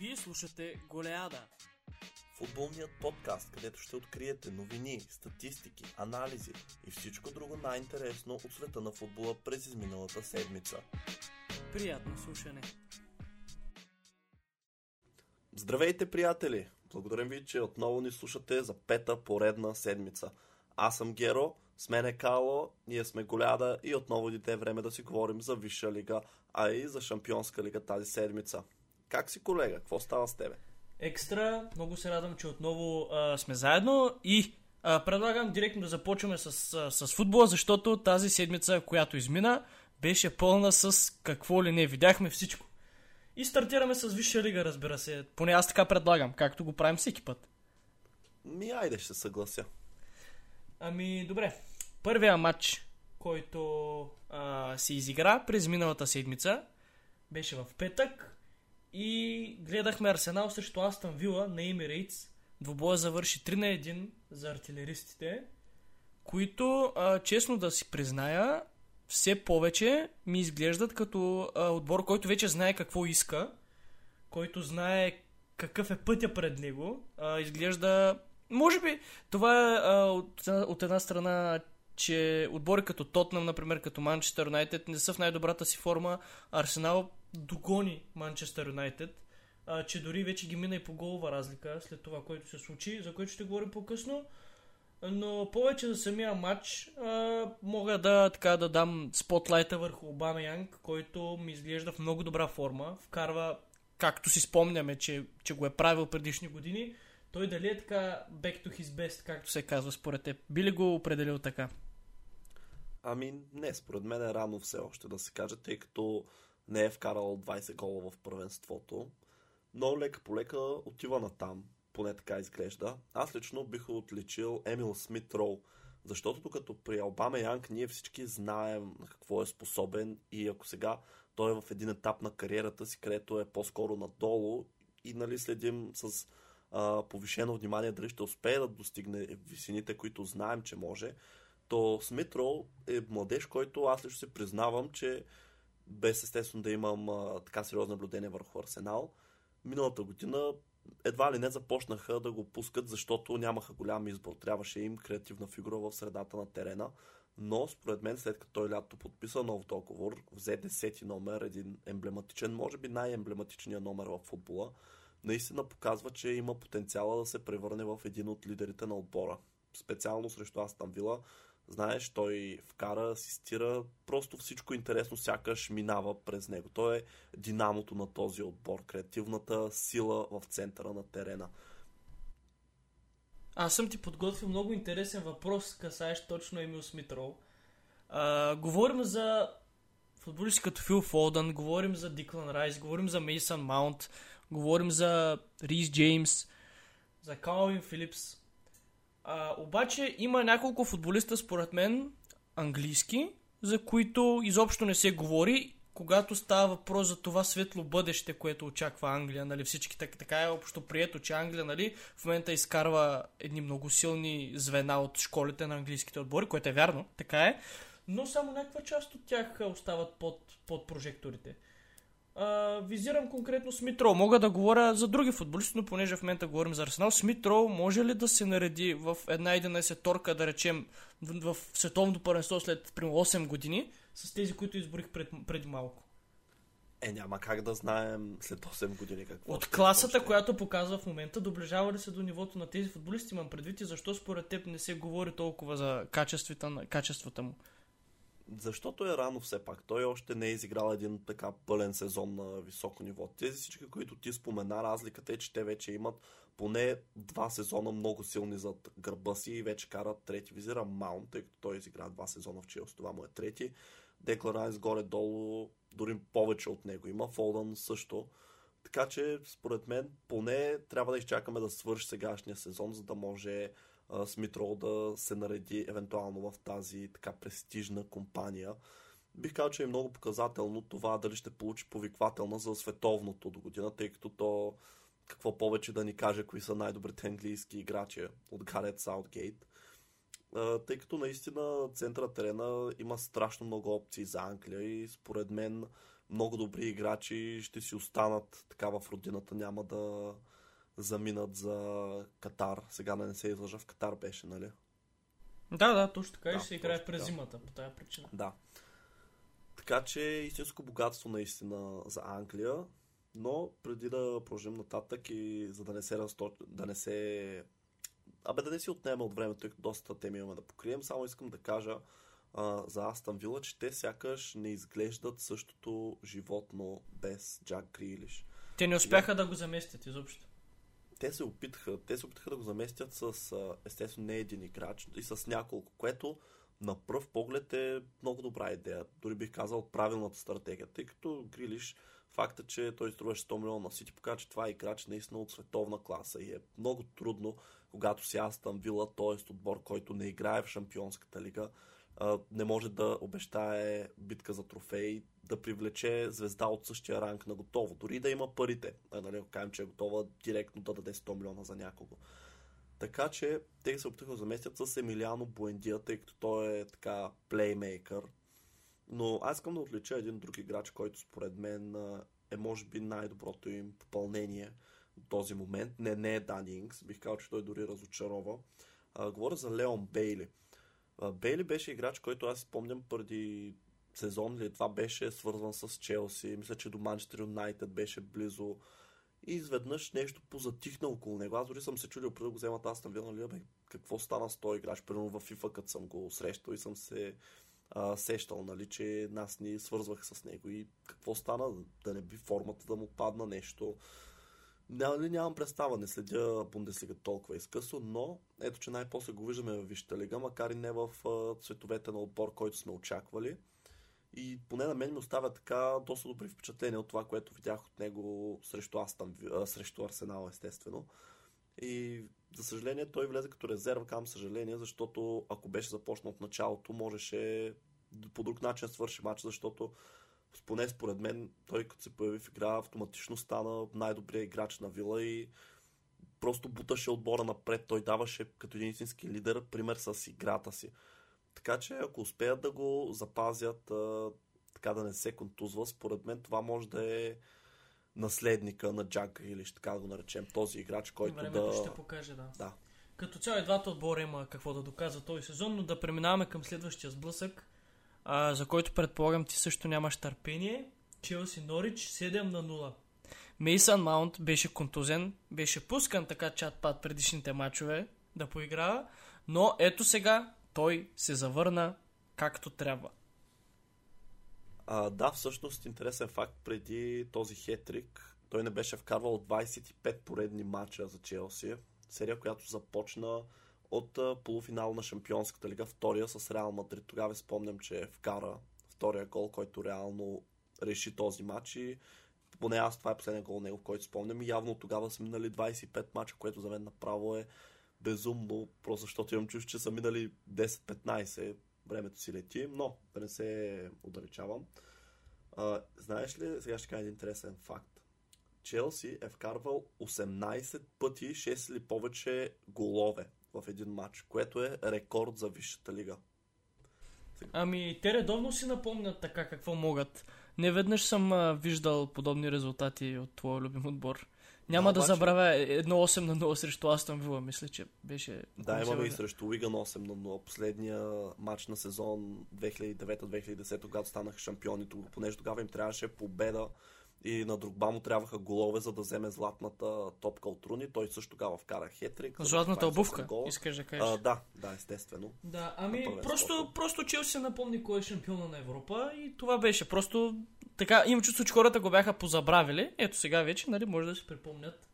Вие слушате Голеада. Футболният подкаст, където ще откриете новини, статистики, анализи и всичко друго най-интересно от света на футбола през изминалата седмица. Приятно слушане. Здравейте, приятели! Благодарим ви, че отново ни слушате за пета поредна седмица. Аз съм Геро, с мен е Кало, ние сме Голяда и отново дойде време да си говорим за Висша лига, а и за Шампионска лига тази седмица. Как си, колега? Какво става с тебе? Екстра, много се радвам, че отново а, сме заедно и а, предлагам директно да започваме с, а, с футбола, защото тази седмица, която измина, беше пълна с какво ли не. Видяхме всичко. И стартираме с Висша лига, разбира се. Поне аз така предлагам, както го правим всеки път. Ми, айде ще съглася. Ами, добре. Първия матч, който а, се изигра през миналата седмица, беше в петък и гледахме Арсенал срещу Астън Вила на Емирейтс. Двубоя завърши 3 на 1 за артилеристите, които, а, честно да си призная, все повече ми изглеждат като а, отбор, който вече знае какво иска, който знае какъв е пътя пред него. А, изглежда. Може би това е а, от, от една страна, че отбори като Тотнам, например, като Манчестър Юнайтед не са в най-добрата си форма. Арсенал догони Манчестър Юнайтед, че дори вече ги мина и по голова разлика след това, което се случи, за което ще говорим по-късно. Но повече за самия матч а, мога да, така, да дам спотлайта върху Обама Янг, който ми изглежда в много добра форма. Вкарва, както си спомняме, че, че го е правил предишни години. Той дали е така back to his best, както се казва според теб? Би ли го определил така? Ами не, според мен е рано все още да се каже, тъй като не е вкарал 20 гола в първенството. Но лека по лека отива на там, поне така изглежда. Аз лично бих отличил Емил Смит Роу, защото докато при Албама Янг ние всички знаем на какво е способен и ако сега той е в един етап на кариерата си, където е по-скоро надолу и нали следим с а, повишено внимание дали ще успее да достигне висините, които знаем, че може, то Смитро е младеж, който аз лично се признавам, че без естествено да имам а, така сериозно наблюдение върху Арсенал, миналата година едва ли не започнаха да го пускат, защото нямаха голям избор. Трябваше им креативна фигура в средата на терена. Но, според мен, след като той лято подписа нов договор, взе 10 номер, един емблематичен, може би най-емблематичният номер в футбола, наистина показва, че има потенциала да се превърне в един от лидерите на отбора. Специално срещу Астан Вила, знаеш, той вкара, асистира, просто всичко интересно сякаш минава през него. Той е динамото на този отбор, креативната сила в центъра на терена. Аз съм ти подготвил много интересен въпрос, касаещ точно Емил Смитрол. А, говорим за футболисти като Фил Фолдън, говорим за Диклан Райс, говорим за Мейсън Маунт, говорим за Рис Джеймс, за Калвин Филипс. А, обаче има няколко футболиста, според мен, английски, за които изобщо не се говори, когато става въпрос за това светло бъдеще, което очаква Англия, нали, всички така, така е общо прието, че Англия, нали, в момента изкарва едни много силни звена от школите на английските отбори, което е вярно, така е, но само някаква част от тях остават под, под прожекторите. А, визирам конкретно Смитро. Мога да говоря за други футболисти, но понеже в момента говорим за Арсенал, Смитро може ли да се нареди в една 11 торка, да речем, в, в световното първенство след примерно 8 години, с тези, които изборих пред, преди малко? Е, няма как да знаем след 8 години какво. От класата, ще... която показва в момента, доближава ли се до нивото на тези футболисти, имам предвид и защо според теб не се говори толкова за качествата, качествата му? Защото е рано все пак. Той още не е изиграл един така пълен сезон на високо ниво. Тези всички, които ти спомена, разликата е, че те вече имат поне два сезона много силни зад гърба си и вече карат трети. Визира Маунт, тъй като той изигра два сезона в Челси, това му е трети. Деклан Райс горе-долу, дори повече от него има. Фолдън също. Така че, според мен, поне трябва да изчакаме да свърши сегашния сезон, за да може Смитрол да се нареди евентуално в тази така престижна компания. Бих казал, че е много показателно това дали ще получи повиквателна за световното до година, тъй като то какво повече да ни каже кои са най-добрите английски играчи от Гарет Саутгейт. тъй като наистина центъра терена има страшно много опции за Англия и според мен много добри играчи ще си останат така в родината, няма да заминат за Катар. Сега да не се излъжа, в Катар беше, нали? Да, да, точно така. Да, и ще се играе през зимата по тази причина. Да. Така че истинско богатство наистина за Англия, но преди да продължим нататък и за да не се разто... да не се Абе да не си отнеме от времето, тъй като доста теми имаме да покрием, само искам да кажа а, за Астан Вила, че те сякаш не изглеждат същото животно без Джак Грилиш. Те не успяха да го заместят изобщо. Те се опитаха, те се опитаха да го заместят с естествено не един играч и с няколко, което на пръв поглед е много добра идея. Дори бих казал правилната стратегия, тъй като Грилиш факта, че той струваше 100 милиона на Сити, показва, че това е играч наистина от световна класа и е много трудно, когато си Астан Вила, т.е. отбор, който не играе в Шампионската лига, не може да обещае битка за трофей, да привлече звезда от същия ранг на готово. Дори да има парите. А, нали, ако кажем, че е готова директно да даде 100 милиона за някого. Така че те се опитаха да заместят с Емилиано Буендия, тъй като той е така плеймейкър. Но аз искам да отлича един друг играч, който според мен е може би най-доброто им попълнение до този момент. Не, не е Дан бих казал, че той дори разочарова. А, говоря за Леон Бейли. Бейли беше играч, който аз спомням преди сезон или това беше свързан с Челси. Мисля, че до Манчестър Юнайтед беше близо. И изведнъж нещо позатихна около него. Аз дори съм се чудил преди да го вземат аз на нали, бе, какво стана с този играч. Примерно в FIFA, като съм го срещал и съм се а, сещал, нали, че нас ни свързвах с него и какво стана, да не би формата да му падна нещо. Нали, нямам представа, не следя Бундеслига толкова изкъсно, но ето, че най-после го виждаме в Висшата лига, макар и не в цветовете на отбор, който сме очаквали. И поне на мен ми оставя така доста добри впечатления от това, което видях от него срещу, Астан, срещу Арсенал, естествено. И за съжаление той влезе като резерва, кам съжаление, защото ако беше започнал от началото, можеше по друг начин свърши матч, защото поне според мен той като се появи в игра автоматично стана най-добрият играч на Вила и просто буташе отбора напред. Той даваше като един истински лидер пример с играта си. Така че ако успеят да го запазят, а, така да не се контузва, според мен това може да е наследника на Джак или ще така да го наречем, този играч, който Времето да... ще покаже, да. Да. Като цяло и двата отбора има какво да доказва този сезон, но да преминаваме към следващия сблъсък, а, за който предполагам ти също нямаш търпение. Челси Норич 7 на 0. Мейсън Маунт беше контузен, беше пускан така чат-пат предишните матчове да поиграва, но ето сега той се завърна както трябва. А, да, всъщност интересен факт, преди този хетрик той не беше вкарвал 25 поредни матча за Челси. Серия, която започна от полуфинал на Шампионската лига, втория с Реал Мадрид. Тогава спомням, че вкара втория гол, който реално реши този матч и поне аз това е последния гол него, който спомням явно тогава са минали 25 мача, което за мен направо е безумно, просто защото имам чувство, че са минали 10-15, времето си лети, но да не се отдалечавам. Знаеш ли, сега ще кажа един интересен факт. Челси е вкарвал 18 пъти 6 или повече голове в един матч, което е рекорд за Висшата лига. Ами, те редовно си напомнят така какво могат. Не веднъж съм а, виждал подобни резултати от твоя любим отбор. Няма Да, да, обаче- забравя едно 8 на 0 срещу Астон Вила, мисля, че беше... Да, имаме и срещу Уиган 8 на 0. Последния матч на сезон 2009-2010, когато станаха шампиони, тог- понеже тогава им трябваше победа и на Другба му трябваха голове, за да вземе златната топка от Руни. Той също тогава вкара хетрик. Златната 28 обувка, искаш да кажеш. А, да, да, естествено. Да, ами просто, просто Челси напомни кой е шампиона на Европа и това беше. Просто така, имам чувство, че хората го бяха позабравили. Ето сега вече, нали, може да си припомнят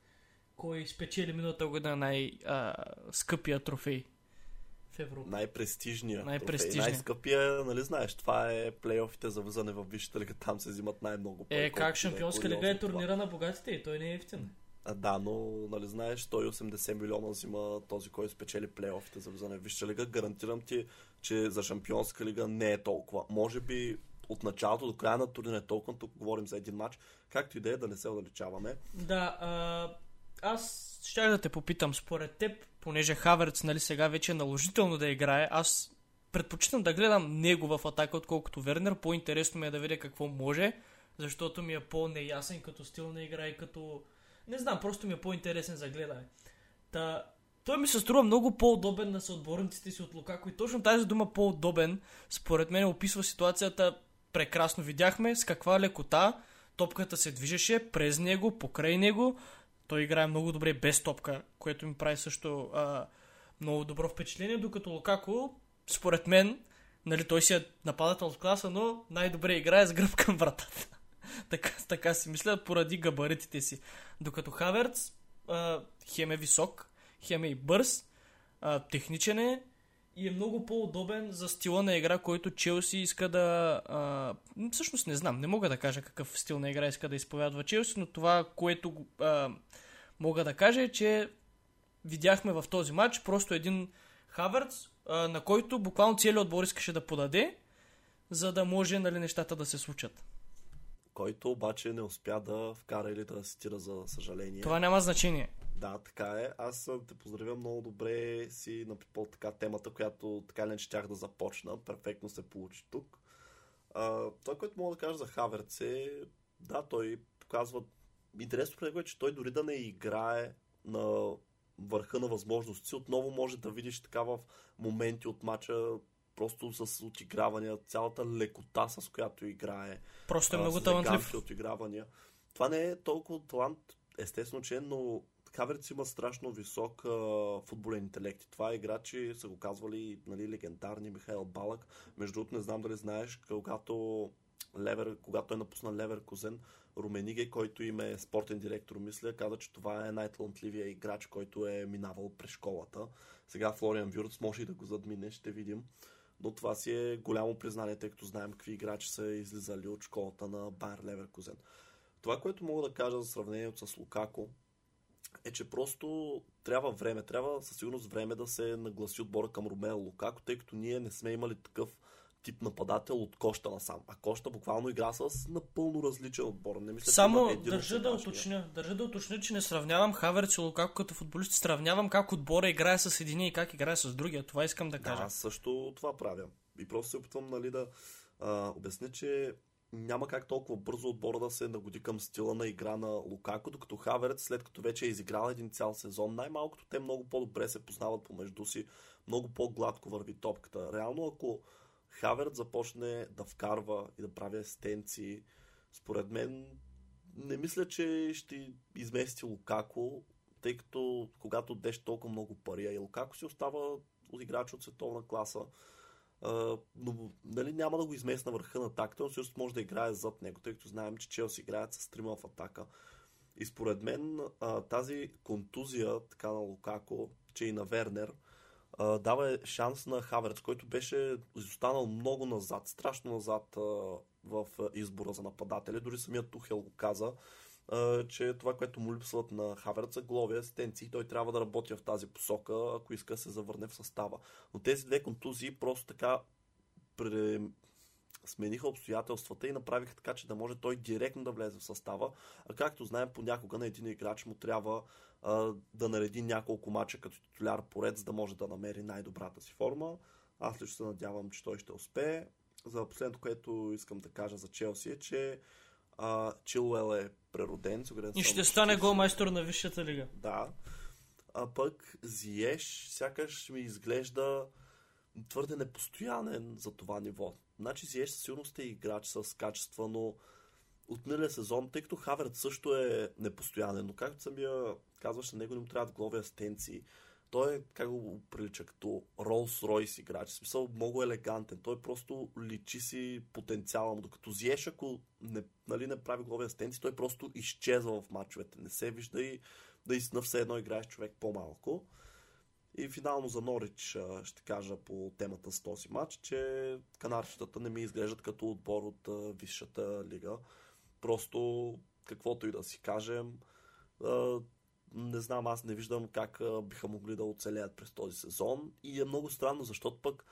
кой спечели миналата година най-скъпия трофей в Европа. Най-престижния. Най-престижния. трофей. Най-скъпия, нали знаеш, това е плейофите за влизане в Висшата лига. Там се взимат най-много пари. Е, как да шампионска лига е куриозно това. турнира на богатите и той не е ефтин. А, да, но, нали знаеш, 180 милиона взима този, който спечели плейофите за влизане в Висша лига. Гарантирам ти, че за Шампионска лига не е толкова. Може би от началото до края на турнира е толкова, тук говорим за един матч. Както и да е, да не се отдалечаваме. Да, а, аз ще да те попитам, според теб, понеже Хаверц, нали, сега вече е наложително да играе, аз предпочитам да гледам него в атака, отколкото Вернер. По-интересно ми е да видя какво може, защото ми е по-неясен като стил на игра и като... Не знам, просто ми е по-интересен за гледане. Та, той ми се струва много по-удобен на съотборниците си от Лукако и точно тази дума по-удобен, според мен описва ситуацията прекрасно. Видяхме с каква лекота топката се движеше през него, покрай него. Той играе много добре без топка, което ми прави също а, много добро впечатление, докато Лукако, според мен, нали, той си е нападател от класа, но най-добре играе с гръб към вратата. така, така си мисля, поради габаритите си. Докато Хаверц а, хем е висок, хем е и бърз, а, техничен е и е много по-удобен за стила на игра, който Челси иска да... А, всъщност не знам, не мога да кажа какъв стил на игра иска да изповядва Челси, но това, което а, мога да кажа е, че видяхме в този матч просто един Хаверц, а, на който буквално целият отбор искаше да подаде, за да може нали, нещата да се случат. Който обаче не успя да вкара или да асистира, за съжаление. Това няма значение. Да, така е. Аз те поздравя много добре си напипал така темата, която така не щях да започна. Перфектно се получи тук. А, това, което мога да кажа за Хаверц е, да, той показва интересно при него е, че той дори да не играе на върха на възможности, отново може да видиш така в моменти от мача просто с отигравания, цялата лекота, с която играе. Просто е много талантлив. отигравания. Това не е толкова талант, естествено, че е, но Хаверц има страшно висок а, футболен интелект. Това е играчи, са го казвали нали, легендарни Михаил Балък. Между другото, не знам дали знаеш, когато Левер, когато е напуснал Левер Козен, Румениге, който им е спортен директор, мисля, каза, че това е най-талантливия играч, който е минавал през школата. Сега Флориан Вюрц може и да го задмине, ще видим. Но това си е голямо признание, тъй като знаем какви играчи са излизали от школата на Байер Леверкузен. Това, което мога да кажа за сравнението с Лукако, е, че просто трябва време, трябва със сигурност време да се нагласи отбора към Ромео Лукако, тъй като ние не сме имали такъв тип нападател от Коща насам. А Коща буквално игра с напълно различен отбор. Не мисля, Само че държа да, уточня, държа да уточня, че не сравнявам Хаверц и Лукако като футболист, сравнявам как отбора играе с един и как играе с другия. Това искам да кажа. Да, аз също това правя. И просто се опитвам нали, да а, обясня, че няма как толкова бързо отбора да се нагоди към стила на игра на Лукако, докато Хаверец, след като вече е изиграл един цял сезон, най-малкото те много по-добре се познават помежду си, много по-гладко върви топката. Реално, ако Хаверт започне да вкарва и да прави асистенции, според мен не мисля, че ще измести Лукако, тъй като когато деш толкова много пари, а и Лукако си остава от играч от световна класа, Uh, но нали, няма да го измести на върха на атаката, но също може да играе зад него, тъй като знаем, че Челси играят с трима в атака. И според мен тази контузия така на Лукако, че и на Вернер, дава шанс на Хаверц, който беше изостанал много назад, страшно назад в избора за нападатели. Дори самият Тухел го каза, че това, което му липсват на Хаверца, глови асистенции, той трябва да работи в тази посока, ако иска да се завърне в състава. Но тези две контузии просто така. Смениха обстоятелствата и направиха така, че да може той директно да влезе в състава. А както знаем, понякога на един играч му трябва а, да нареди няколко мача като титуляр поред, за да може да намери най-добрата си форма. Аз лично се надявам, че той ще успее. За последното, което искам да кажа за Челси е, че а, Чилуел е прероден. И ще стане голмайстор на Висшата лига. Да. А пък Зиеш сякаш ми изглежда твърде непостоянен за това ниво. Значи Зиеш със сигурност е играч с качества, но от миналия сезон, тъй като Хаверт също е непостоянен, но както самия казваш, на него не му трябват глави асистенции. Той е, как го прилича, като Ролс Ройс играч. В смисъл, много елегантен. Той просто личи си потенциала му. Докато Зиеш, ако не, нали, не прави глави асистенции, той просто изчезва в матчовете. Не се вижда и наистина все едно играеш човек по-малко. И финално за Норич ще кажа по темата с този матч, че канарчетата не ми изглеждат като отбор от Висшата лига. Просто каквото и да си кажем, не знам, аз не виждам как биха могли да оцелеят през този сезон. И е много странно, защото пък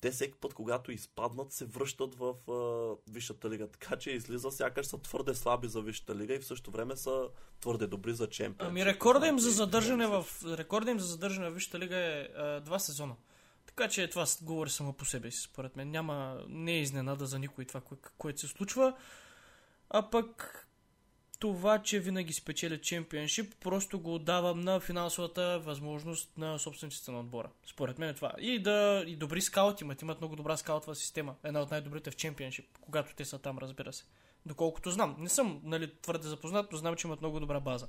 те всеки път, когато изпаднат, се връщат в а, Висшата лига. Така че излиза сякаш са твърде слаби за Висшата лига и в същото време са твърде добри за чемпион. Ами рекорда им за задържане в, рекорда им за задържане в Висшата лига е а, два сезона. Така че това говори само по себе си, според мен. Няма, не е изненада за никой това, кое, което се случва. А пък това, че винаги спечели чемпионшип, просто го отдавам на финансовата възможност на собствениците на отбора. Според мен е това. И да и добри скаути имат, имат много добра скаутова система. Една от най-добрите в чемпионшип, когато те са там, разбира се. Доколкото знам. Не съм нали, твърде запознат, но знам, че имат много добра база.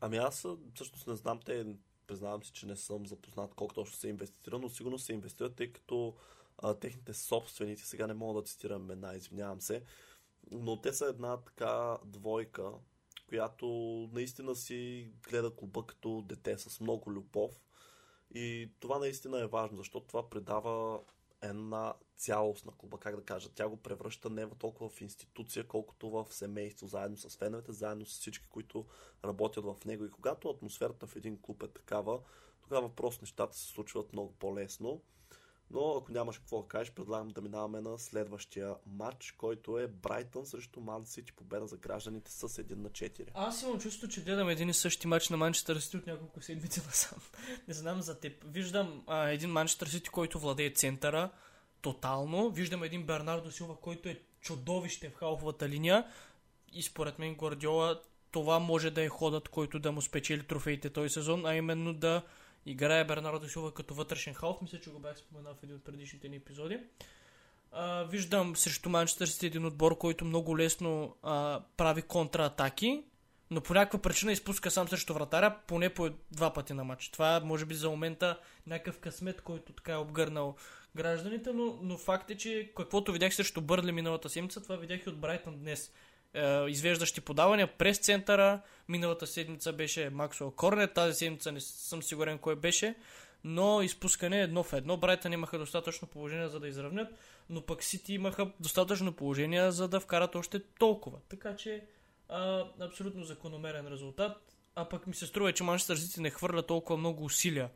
Ами аз всъщност не знам, те признавам си, че не съм запознат колко точно се инвестира, но сигурно се инвестират, тъй като а, техните собственици, сега не мога да цитирам една, извинявам се, но те са една така двойка, която наистина си гледа клуба като дете с много любов. И това наистина е важно, защото това предава една цялост на клуба, как да кажа. Тя го превръща не толкова в институция, колкото в семейство, заедно с феновете, заедно с всички, които работят в него. И когато атмосферата в един клуб е такава, тогава просто нещата се случват много по-лесно. Но ако нямаш какво да кажеш, предлагам да минаваме на следващия матч, който е Брайтън срещу Ман Сити, победа за гражданите с 1 на 4. Аз имам чувство, че гледам един и същи матч на Манчестър Сити от няколко седмици насам. Не знам за теб. Виждам а, един Манчестър Сити, който владее центъра тотално. Виждам един Бернардо Силва, който е чудовище в халфовата линия. И според мен Гвардиола това може да е ходът, който да му спечели трофеите този сезон, а именно да играе Бернардо Силва като вътрешен халф. Мисля, че го бях споменал в един от предишните ни епизоди. А, виждам срещу Манчестър Сити един отбор, който много лесно а, прави контратаки, но по някаква причина изпуска сам срещу вратаря, поне по два пъти на матч. Това може би за момента някакъв късмет, който така е обгърнал гражданите, но, но факт е, че каквото видях срещу Бърли миналата седмица, това видях и от Брайтън днес. Е, извеждащи подавания през центъра. Миналата седмица беше Максуел Корнет, тази седмица не съм сигурен кой беше, но изпускане едно в едно. Брайтън имаха достатъчно положение за да изравнят, но пък Сити имаха достатъчно положение за да вкарат още толкова. Така че а, абсолютно закономерен резултат. А пък ми се струва, че Манчестър Сити не хвърля толкова много усилия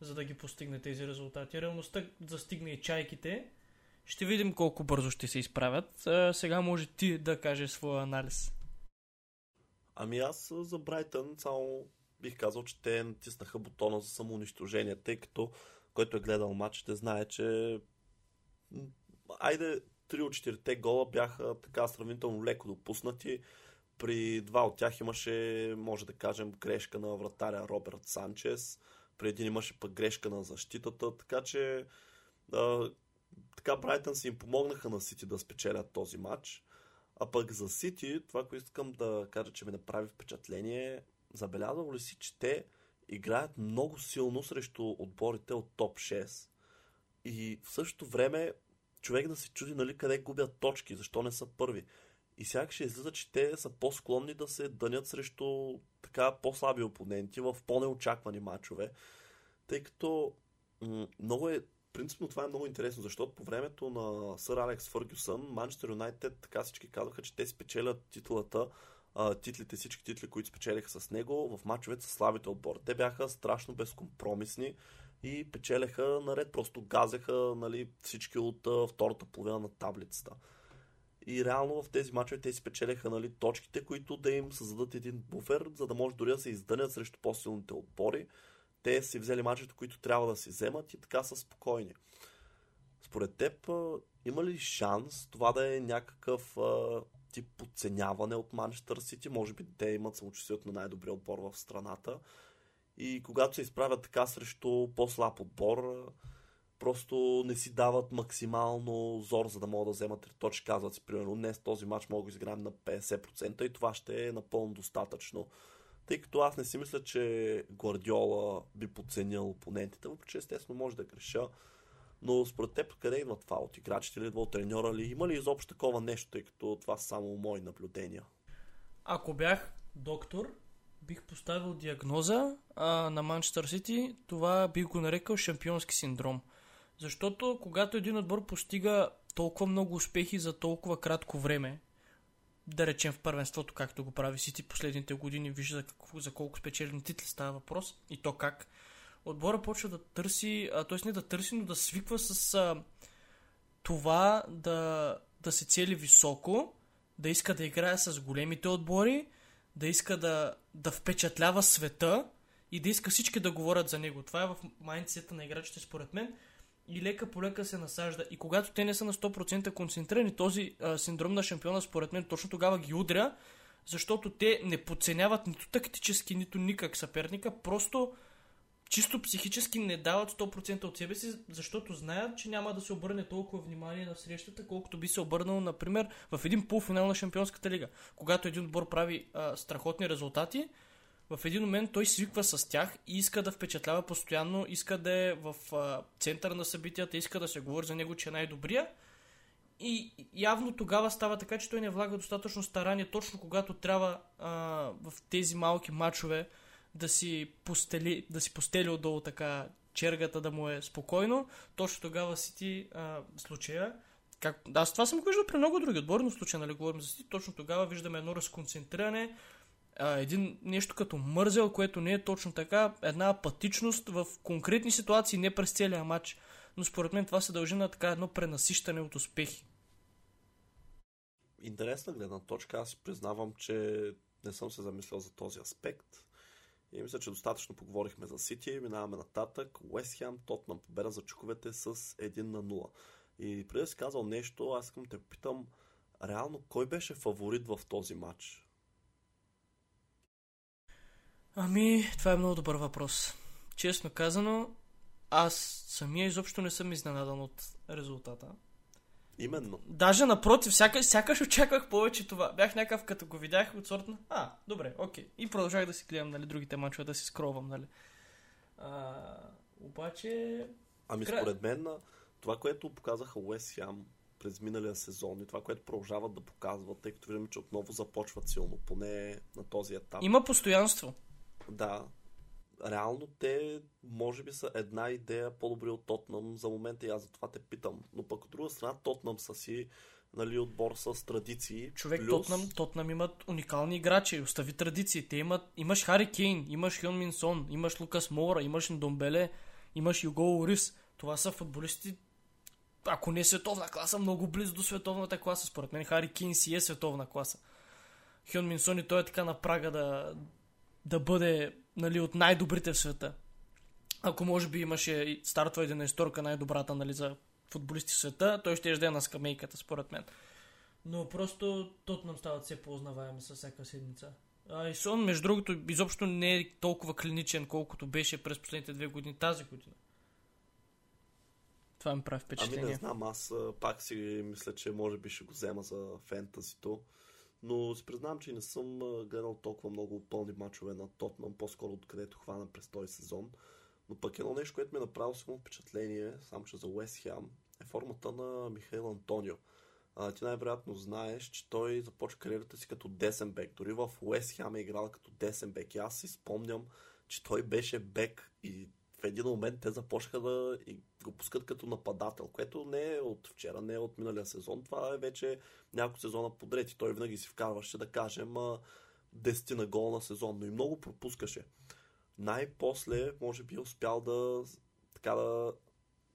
за да ги постигне тези резултати. Реалността застигне и чайките. Ще видим колко бързо ще се изправят. Сега може ти да кажеш своя анализ. Ами аз за Брайтън само бих казал, че те натиснаха бутона за самоунищожение, тъй като който е гледал матч, ще знае, че айде 3 от 4 гола бяха така сравнително леко допуснати. При два от тях имаше, може да кажем, грешка на вратаря Роберт Санчес. При един имаше пък грешка на защитата, така че така Брайтън си им помогнаха на Сити да спечелят този матч. А пък за Сити, това, което искам да кажа, че ми направи впечатление, забелязал ли си, че те играят много силно срещу отборите от топ 6. И в същото време човек да се чуди нали, къде губят точки, защо не са първи. И сякаш излиза, че те са по-склонни да се дънят срещу така по-слаби опоненти в по-неочаквани матчове. Тъй като м- много е принципно това е много интересно, защото по времето на сър Алекс Фъргюсън, Манчестър Юнайтед, така всички казаха, че те спечелят титлата, титлите, всички титли, които спечелиха с него в мачовете с слабите отбори. Те бяха страшно безкомпромисни и печелеха наред, просто газеха нали, всички от втората половина на таблицата. И реално в тези мачове те си печелиха нали, точките, които да им създадат един буфер, за да може дори да се издънят срещу по-силните отбори те си взели мачите, които трябва да си вземат и така са спокойни. Според теб, има ли шанс това да е някакъв а, тип подценяване от Манчестър Сити? Може би те имат самочувствието на най-добрия отбор в страната. И когато се изправят така срещу по-слаб отбор, просто не си дават максимално зор, за да могат да вземат три точки. Казват си, примерно, днес този матч мога да изиграем на 50% и това ще е напълно достатъчно тъй като аз не си мисля, че Гвардиола би подценил опонентите, въпреки че естествено може да греша. Но според теб къде идва това? От играчите ли идва от треньора ли? Има ли изобщо такова нещо, тъй като това са само мои наблюдения? Ако бях доктор, бих поставил диагноза а, на Манчестър Сити. Това бих го нарекал шампионски синдром. Защото когато един отбор постига толкова много успехи за толкова кратко време, да речем в първенството, както го прави Сити последните години, вижда за, какво, за колко спечелени титли става въпрос и то как. отбора почва да търси, т.е. не да търси, но да свиква с а, това да, да се цели високо, да иска да играе с големите отбори, да иска да, да впечатлява света и да иска всички да говорят за него. Това е в майндсета на играчите, според мен. И лека по лека се насажда. И когато те не са на 100% концентрирани, този а, синдром на шампиона, според мен, точно тогава ги удря, защото те не подценяват нито тактически, нито никак съперника, просто чисто психически не дават 100% от себе си, защото знаят, че няма да се обърне толкова внимание на срещата, колкото би се обърнало, например, в един полуфинал на Шампионската лига. Когато един отбор прави а, страхотни резултати, в един момент той свиква с тях и иска да впечатлява постоянно, иска да е в а, центъра на събитията, иска да се говори за него, че е най-добрия. И явно тогава става така, че той не влага достатъчно старание, точно когато трябва а, в тези малки матчове да си, постели, да си постели отдолу така чергата да му е спокойно. Точно тогава си ти а, случая. Как... Аз това съм го виждал при много други отбори, но случая, нали, говорим за си, точно тогава виждаме едно разконцентриране, а, един нещо като мързел, което не е точно така, една апатичност в конкретни ситуации, не през целия матч. Но според мен това се дължи на така едно пренасищане от успехи. Интересна гледна точка. Аз признавам, че не съм се замислял за този аспект. И мисля, че достатъчно поговорихме за Сити. Минаваме нататък. Уест Хем, Тотнам победа за чуковете с 1 на 0. И преди да си казал нещо, аз искам те питам, реално кой беше фаворит в този матч? Ами, това е много добър въпрос. Честно казано, аз самия изобщо не съм изненадан от резултата. Именно. Даже напротив, сякаш, сякаш очаквах повече това. Бях някакъв, като го видях от сорта на... А, добре, окей. И продължах да си гледам, нали, другите мачове, да си скровам, нали. А, обаче... Ами според мен, това, което показаха Уест Хям през миналия сезон и това, което продължават да показват, тъй като виждаме, че отново започват силно, поне на този етап. Има постоянство. Да. Реално те, може би, са една идея по-добри от Тотнам за момента и аз за това те питам. Но пък от друга страна, Тотнам са си нали, отбор с традиции. Човек, плюс... Тотнам, Тотнам имат уникални играчи, остави традиции. Те имат, имаш Хари Кейн, имаш Хюн Минсон, имаш Лукас Мора, имаш Ндомбеле, имаш Юго Орис. Това са футболисти, ако не е световна класа, много близо до световната класа. Според мен Хари Кейн си е световна класа. Хюн Минсон и той е така на прага да, да бъде нали, от най-добрите в света. Ако може би имаше стартва един историка най-добрата нали, за футболисти в света, той ще да е на скамейката, според мен. Но просто тот нам стават все по-узнаваеми със всяка седмица. А и Сон, между другото, изобщо не е толкова клиничен, колкото беше през последните две години тази година. Това ми прави впечатление. Ами не знам, аз пак си мисля, че може би ще го взема за фентазито. Но си признавам, че не съм гледал толкова много пълни мачове на Тотнам, по-скоро откъдето хвана през този сезон. Но пък едно нещо, което ми е направило силно впечатление, само че за Уест Хем, е формата на Михаил Антонио. А, ти най-вероятно знаеш, че той започва кариерата си като десен бек. Дори в Уест Хем е играл като десен бек. И аз си спомням, че той беше бек и в един момент те започнаха да го пускат като нападател, което не е от вчера, не е от миналия сезон. Това е вече няколко сезона подред и той винаги си вкарваше, да кажем, 10 на гол на сезон, но и много пропускаше. Най-после, може би, успял да така да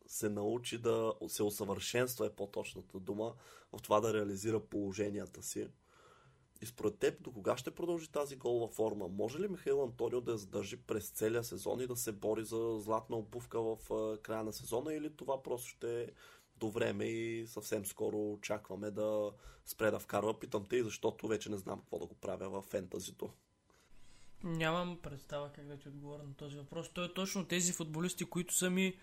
се научи да се усъвършенства е по-точната дума в това да реализира положенията си. И според теб, до кога ще продължи тази голова форма? Може ли Михаил Антонио да я задържи през целия сезон и да се бори за златна обувка в края на сезона или това просто ще е до време и съвсем скоро очакваме да спре да вкарва? Питам те и защото вече не знам какво да го правя в фентазито. Нямам представа как да ти отговоря на този въпрос. Той е точно тези футболисти, които са ми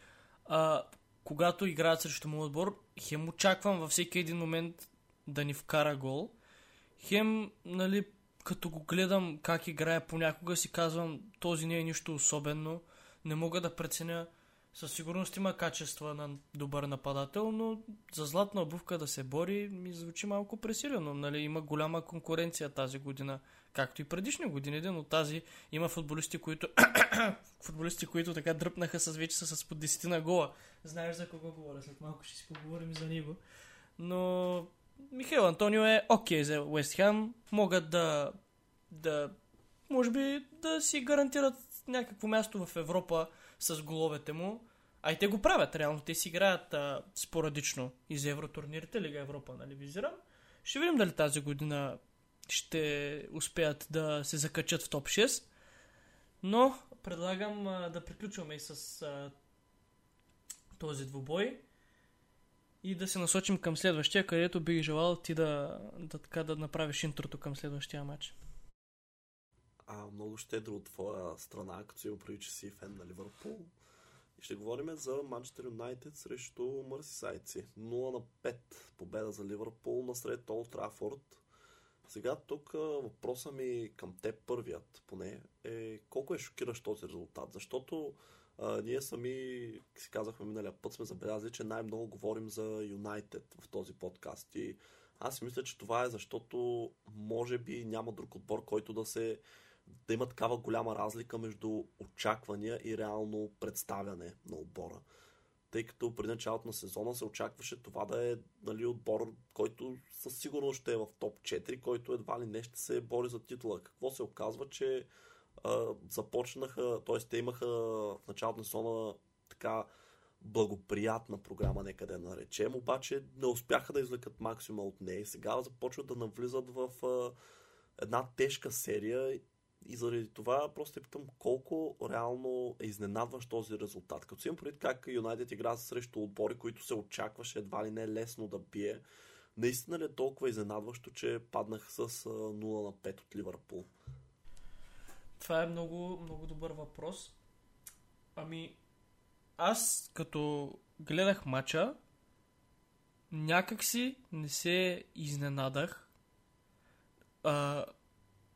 а, когато играят срещу моят отбор, хем очаквам във всеки един момент да ни вкара гол – хем, нали, като го гледам как играе, понякога си казвам, този не е нищо особено. Не мога да преценя. Със сигурност има качества на добър нападател, но за златна обувка да се бори ми звучи малко пресилено. Нали? Има голяма конкуренция тази година, както и предишни години, но тази има футболисти, които футболисти, които така дръпнаха с вече с по 10 на гола. Знаеш за кого говоря, след малко ще си поговорим за него. Но Михаил Антонио е окей okay за Уест Хем. Могат да, да, може би, да си гарантират някакво място в Европа с головете му. А и те го правят, реално. Те си играят а, спорадично и за евротурнирите, Лига Европа, нали визирам. Ще видим дали тази година ще успеят да се закачат в топ 6. Но предлагам а, да приключваме и с а, този двубой и да се насочим към следващия, където бих желал ти да, да, така, да направиш интрото към следващия матч. А, много щедро от твоя страна, като си го че си фен на Ливърпул. И ще говорим за Манчестър Юнайтед срещу Мърсисайци. 0 на 5 победа за Ливърпул насред Олд Трафорд. Сега тук въпросът ми към теб първият поне е колко е шокиращ този резултат, защото а, ние сами си казахме миналия път сме забелязали, че най-много говорим за Юнайтед в този подкаст и аз мисля, че това е защото може би няма друг отбор, който да се да има такава голяма разлика между очаквания и реално представяне на отбора. Тъй като при началото на сезона се очакваше това да е нали, отбор, който със сигурност ще е в топ 4, който едва ли не ще се бори за титла. Какво се оказва, че започнаха, т.е. те имаха в началото на сезона така благоприятна програма, нека да наречем, обаче не успяха да извлекат максима от нея и сега започват да навлизат в а, една тежка серия и заради това просто питам колко реално е изненадващ този резултат. Като си имам предвид как Юнайтед игра срещу отбори, които се очакваше едва ли не лесно да бие, наистина ли е толкова изненадващо, че паднах с 0 на 5 от Ливърпул? Това е много, много добър въпрос. Ами, аз като гледах матча, някак си не се изненадах. А,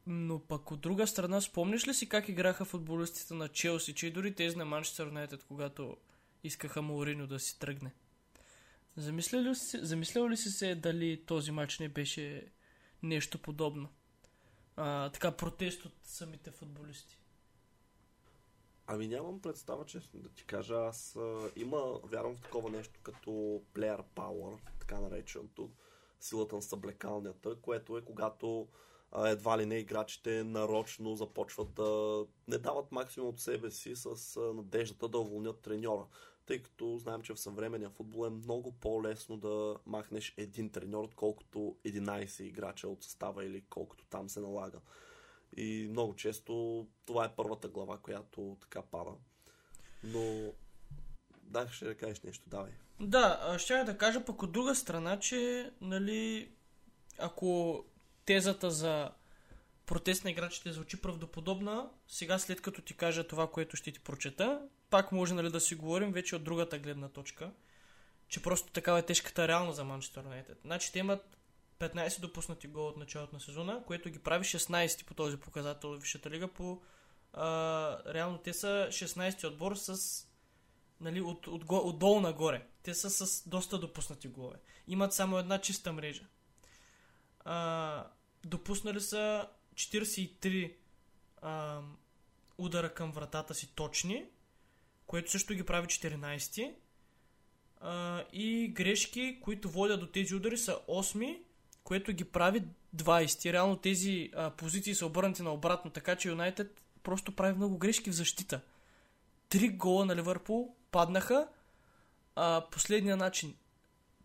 но пък от друга страна, спомняш ли си как играха футболистите на Челси, че и дори тези на Манчестър Юнайтед, когато искаха Маорино да си тръгне? Замислял ли, си, замислял ли си се дали този матч не беше нещо подобно? А, така протест от самите футболисти. Ами нямам представа, честно да ти кажа. Аз а, има, вярвам в такова нещо като player power, така нареченото, силата на съблекалнята, което е когато едва ли не играчите нарочно започват да не дават максимум от себе си с надеждата да уволнят треньора. Тъй като знаем, че в съвременния футбол е много по-лесно да махнеш един треньор, отколкото 11 играча от състава или колкото там се налага. И много често това е първата глава, която така пада. Но да, ще да кажеш нещо, давай. Да, ще да кажа пък от друга страна, че нали, ако тезата за протест на играчите звучи правдоподобна. Сега, след като ти кажа това, което ще ти прочета, пак може нали, да си говорим вече от другата гледна точка, че просто такава е тежката реално за Манчестър Юнайтед. Значи те имат 15 допуснати гола от началото на сезона, което ги прави 16 по този показател в Висшата лига. По, а, реално те са 16 отбор с нали, от, от, от, отдолу нагоре. Те са с доста допуснати голове. Имат само една чиста мрежа. А, допуснали са 43 а, удара към вратата си точни, което също ги прави 14. А, и грешки, които водят до тези удари са 8, което ги прави 20. Реално тези а, позиции са обърнати на обратно, така че Юнайтед просто прави много грешки в защита. Три гола на Ливърпул паднаха а, последния начин.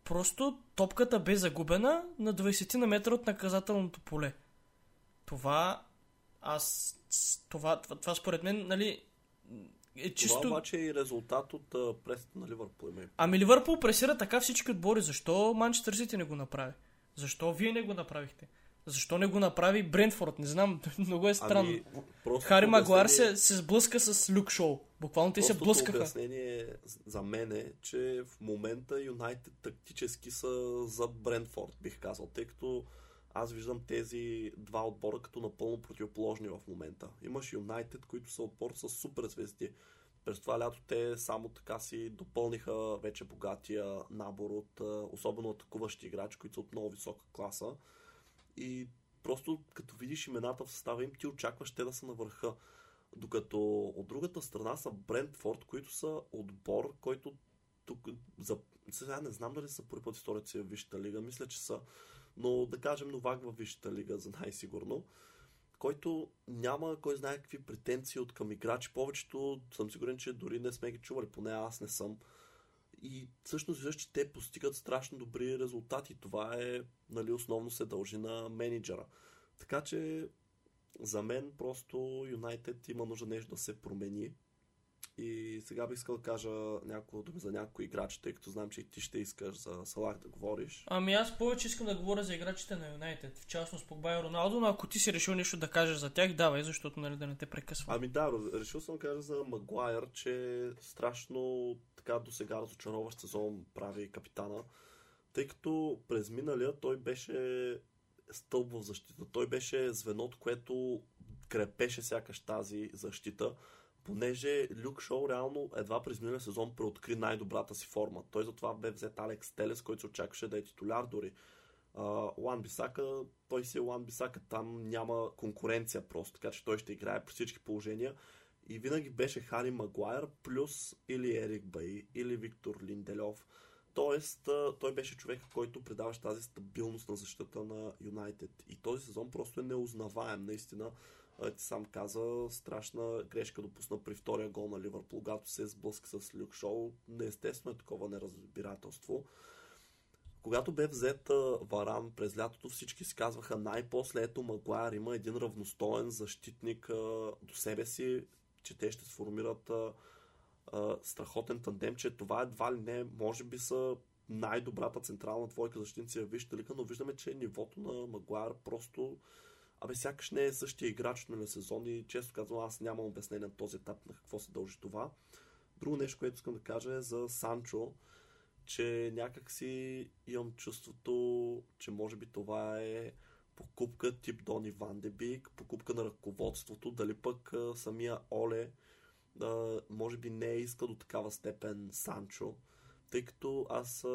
Просто топката бе загубена на 20 на метра от наказателното поле. Това аз това, това, това според мен, нали, е чисто... Това обаче е и резултат от uh, пресата на Ливърпул. Ами Ливърпул пресира така всички отбори. Защо Манчестър Сити не го направи? Защо вие не го направихте? Защо не го направи Брентфорд? Не знам, много е странно. Ами, Хари Магуар се, се сблъска с Люк Шоу. Буквално те се блъскаха. обяснение за мен е, че в момента Юнайтед тактически са за Брентфорд, бих казал, тъй като аз виждам тези два отбора като напълно противоположни в момента. Имаш Юнайтед, които са отбор с супер звезди. През това лято те само така си допълниха вече богатия набор от особено атакуващи играчи, които са от много висока класа. И просто като видиш имената в състава им, ти очакваш те да са на върха. Докато от другата страна са Брентфорд, които са отбор, който тук за... Сега не знам дали са първи път историята си в Висшата лига, мисля, че са но да кажем Новак в Висшата лига за най-сигурно, който няма кой знае какви претенции от към играчи. Повечето съм сигурен, че дори не сме ги чували, поне аз не съм. И всъщност виждаш, че те постигат страшно добри резултати. Това е, нали, основно се дължи на менеджера. Така че за мен просто Юнайтед има нужда нещо да се промени. И сега бих искал да кажа няколко думи за някои играчи, тъй като знам, че и ти ще искаш за Салах да говориш. Ами аз повече искам да говоря за играчите на Юнайтед, в частност Погба и Роналдо, но ако ти си решил нещо да кажеш за тях, давай, защото нали да не те прекъсвам. Ами да, решил съм да кажа за Магуайер, че страшно така до сега разочароващ сезон прави капитана, тъй като през миналия той беше стълб в защита. Той беше звеното, което крепеше сякаш тази защита, понеже Люк Шоу реално едва през миналия сезон преоткри най-добрата си форма. Той затова бе взет Алекс Телес, който се очакваше да е титуляр дори. Лан Бисака, той си е Лан Бисака, там няма конкуренция просто, така че той ще играе при всички положения. И винаги беше Хари Магуайер, плюс или Ерик Бай, или Виктор Линделев. Тоест, той беше човек, който придаваше тази стабилност на защита на Юнайтед. И този сезон просто е неузнаваем, наистина. Ти сам каза, страшна грешка допусна при втория гол на Ливърпул, когато се сблъска с Люк Шоу. Неестествено е такова неразбирателство. Когато бе взет Варан през лятото, всички си казваха най-после ето Магуайер има един равностоен защитник до себе си, че те ще сформират страхотен тандем, че това едва ли не, може би са най-добрата централна двойка защитници в Висшата лига, но виждаме, че нивото на Магуайр просто Абе, сякаш не е същия играч на сезон и често казвам, аз нямам обяснение на този етап на какво се дължи това. Друго нещо, което искам да кажа е за Санчо, че някак си имам чувството, че може би това е покупка тип Дони Вандебик, покупка на ръководството, дали пък самия Оле може би не е искал до такава степен Санчо, тъй като аз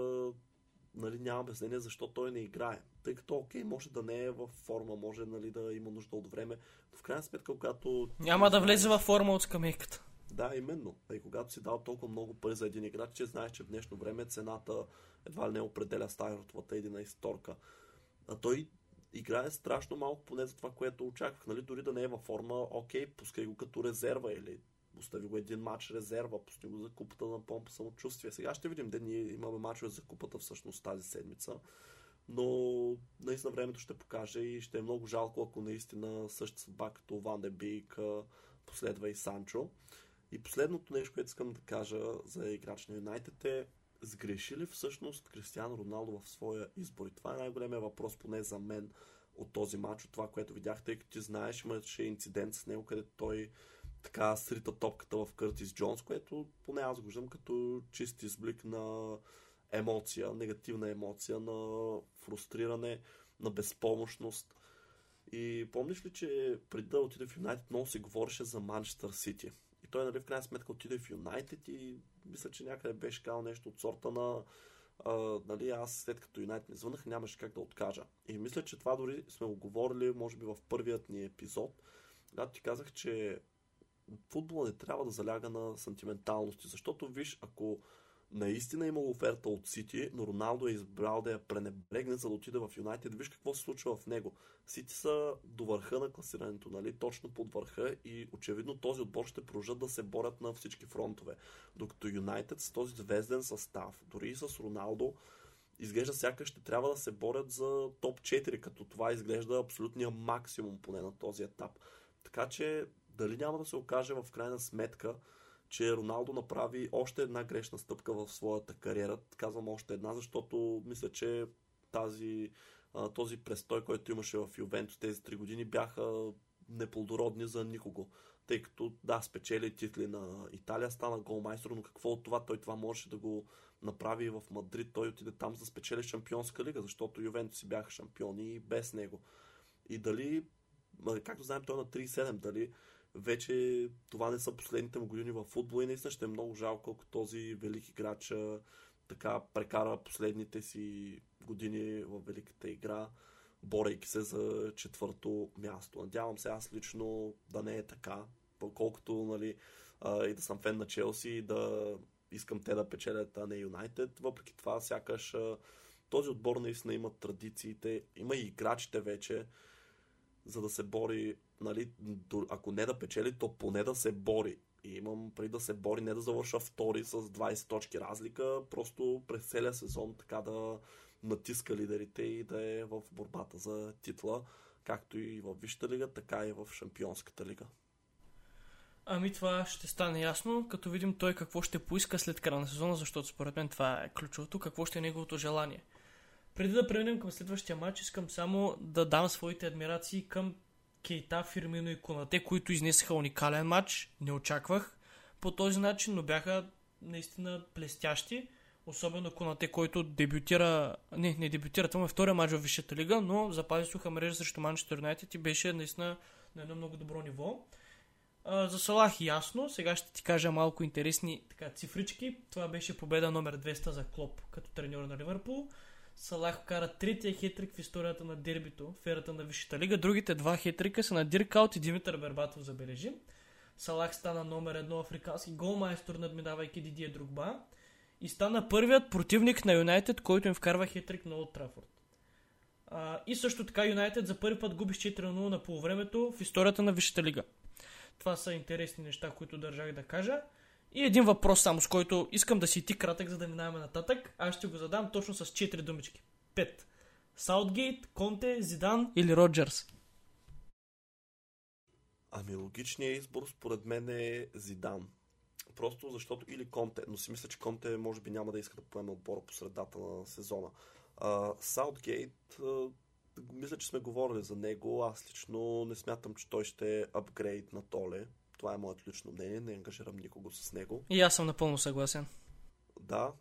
нали, нямам обяснение защо той не играе. Тъй като, окей, може да не е в форма, може нали, да има нужда от време, но в крайна сметка, когато... Няма да влезе във форма от скамейката. Да, именно. И когато си дал толкова много пари за един играч, че знаеш, че в днешно време цената едва ли не определя стартовата една исторка. А той играе страшно малко, поне за това, което очаквах. Нали? Дори да не е във форма, окей, пускай го като резерва или Остави го един матч резерва, пусти го за купата на помпа самочувствие. Сега ще видим, де ние имаме мачове за купата всъщност тази седмица. Но наистина времето ще покаже и ще е много жалко, ако наистина същата съдба като Ван де Бик последва и Санчо. И последното нещо, което искам да кажа за играч на Юнайтед е сгреши ли всъщност Кристиан Роналдо в своя избор? И това е най-големия въпрос, поне за мен, от този матч, от това, което видях, тъй като ти знаеш, имаше инцидент с него, където той така срита топката в Къртис Джонс, което поне аз го виждам като чист изблик на емоция, негативна емоция, на фрустриране, на безпомощност. И помниш ли, че преди да отиде в Юнайтед много се говореше за Манчестър Сити. И той, нали, в крайна сметка отиде в Юнайтед и мисля, че някъде беше казал нещо от сорта на а, нали, аз след като Юнайтед ми звънах, нямаше как да откажа. И мисля, че това дори сме го може би в първият ни епизод, когато ти казах, че футбола не трябва да заляга на сантименталности, защото виж, ако наистина е оферта от Сити, но Роналдо е избрал да я пренебрегне, за да отиде в Юнайтед, виж какво се случва в него. Сити са до върха на класирането, нали? точно под върха и очевидно този отбор ще продължат да се борят на всички фронтове. Докато Юнайтед с този звезден състав, дори и с Роналдо, изглежда сякаш ще трябва да се борят за топ 4, като това изглежда абсолютния максимум поне на този етап. Така че дали няма да се окаже в крайна сметка, че Роналдо направи още една грешна стъпка в своята кариера. Казвам още една, защото мисля, че тази, този престой, който имаше в Ювентус тези три години, бяха неплодородни за никого. Тъй като, да, спечели титли на Италия, стана голмайстор, но какво от това? Той това можеше да го направи в Мадрид. Той отиде там за да спечели Шампионска лига, защото Ювентуси бяха шампиони и без него. И дали, както знаем, той е на 37, дали вече това не са последните му години в футбол и наистина ще е много жалко, ако този велик играч така прекара последните си години в великата игра, борейки се за четвърто място. Надявам се аз лично да не е така, колкото нали, и да съм фен на Челси и да искам те да печелят, а не Юнайтед. Въпреки това, сякаш този отбор наистина има традициите, има и играчите вече, за да се бори нали, ако не да печели, то поне да се бори. И имам преди да се бори, не да завърша втори с 20 точки разлика, просто през целия сезон така да натиска лидерите и да е в борбата за титла, както и в Висшата лига, така и в Шампионската лига. Ами това ще стане ясно, като видим той какво ще поиска след края на сезона, защото според мен това е ключовото, какво ще е неговото желание. Преди да преминем към следващия матч, искам само да дам своите адмирации към Кейта, Фирмино и Конате, които изнесаха уникален матч. Не очаквах по този начин, но бяха наистина блестящи. Особено Конате, който дебютира, не, не дебютира, това е втория матч в Висшата лига, но запази суха мрежа срещу Манчестър Юнайтед и беше наистина на едно много добро ниво. А, за Салах ясно, сега ще ти кажа малко интересни така, цифрички. Това беше победа номер 200 за Клоп като треньор на Ливърпул. Салах кара третия хитрик в историята на дербито в ерата на Висшата лига. Другите два хитрика са на Диркаут и Димитър Бербатов, забележи. Салах стана номер едно африкански голмайстор, надминавайки Дидия Другба. И стана първият противник на Юнайтед, който им вкарва хитрик на Олд Трафорд. А, и също така Юнайтед за първи път губи с 4-0 на полувремето в историята на Висшата лига. Това са интересни неща, които държах да кажа. И един въпрос само, с който искам да си ти кратък, за да минаваме нататък. Аз ще го задам точно с 4 думички. 5. Саутгейт, Конте, Зидан или Роджерс? Ами логичният избор според мен е Зидан. Просто защото или Конте, но си мисля, че Конте може би няма да иска да поеме отбора по средата на сезона. Саутгейт, мисля, че сме говорили за него. Аз лично не смятам, че той ще е апгрейд на Толе. Това е моето лично мнение, не ангажирам никого с него. И аз съм напълно съгласен. Да.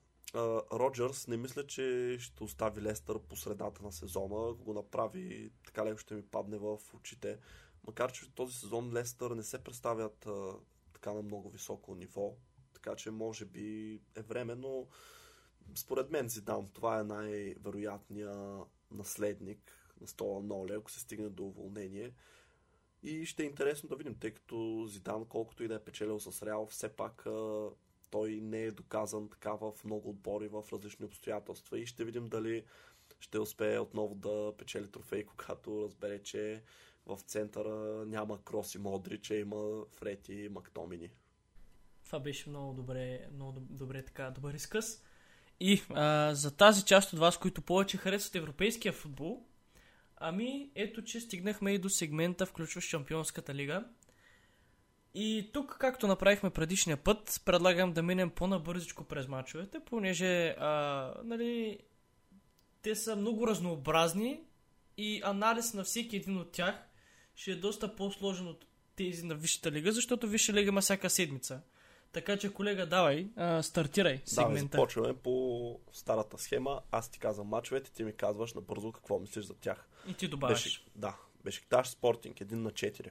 Роджерс не мисля, че ще остави Лестър по средата на сезона. Ако го направи, така леко ще ми падне в очите. Макар, че този сезон Лестър не се представят а, така на много високо ниво. Така че може би е време, но според мен си дам. Това е най-вероятният наследник на стола Ноле, ако се стигне до уволнение. И ще е интересно да видим, тъй като Зидан, колкото и да е печелил с Реал, все пак а, той не е доказан така в много отбори, в различни обстоятелства и ще видим дали ще успее отново да печели трофей, когато разбере, че в центъра няма Кроси Модри, че има Фрети и Мактомини. Това беше много добре, много добре така, добър изказ. И а, за тази част от вас, които повече харесват европейския футбол, Ами, ето, че стигнахме и до сегмента, включващ Шампионската лига. И тук, както направихме предишния път, предлагам да минем по-набързичко през мачовете, понеже, а, нали, те са много разнообразни и анализ на всеки един от тях ще е доста по-сложен от тези на Висшата лига, защото Висша лига има всяка седмица. Така че, колега, давай, а, стартирай сегмента. Да, започваме по старата схема. Аз ти казвам мачовете, ти ми казваш набързо какво мислиш за тях. И ти добавяш. Беше, да, Бешикташ Спортинг, един на 4.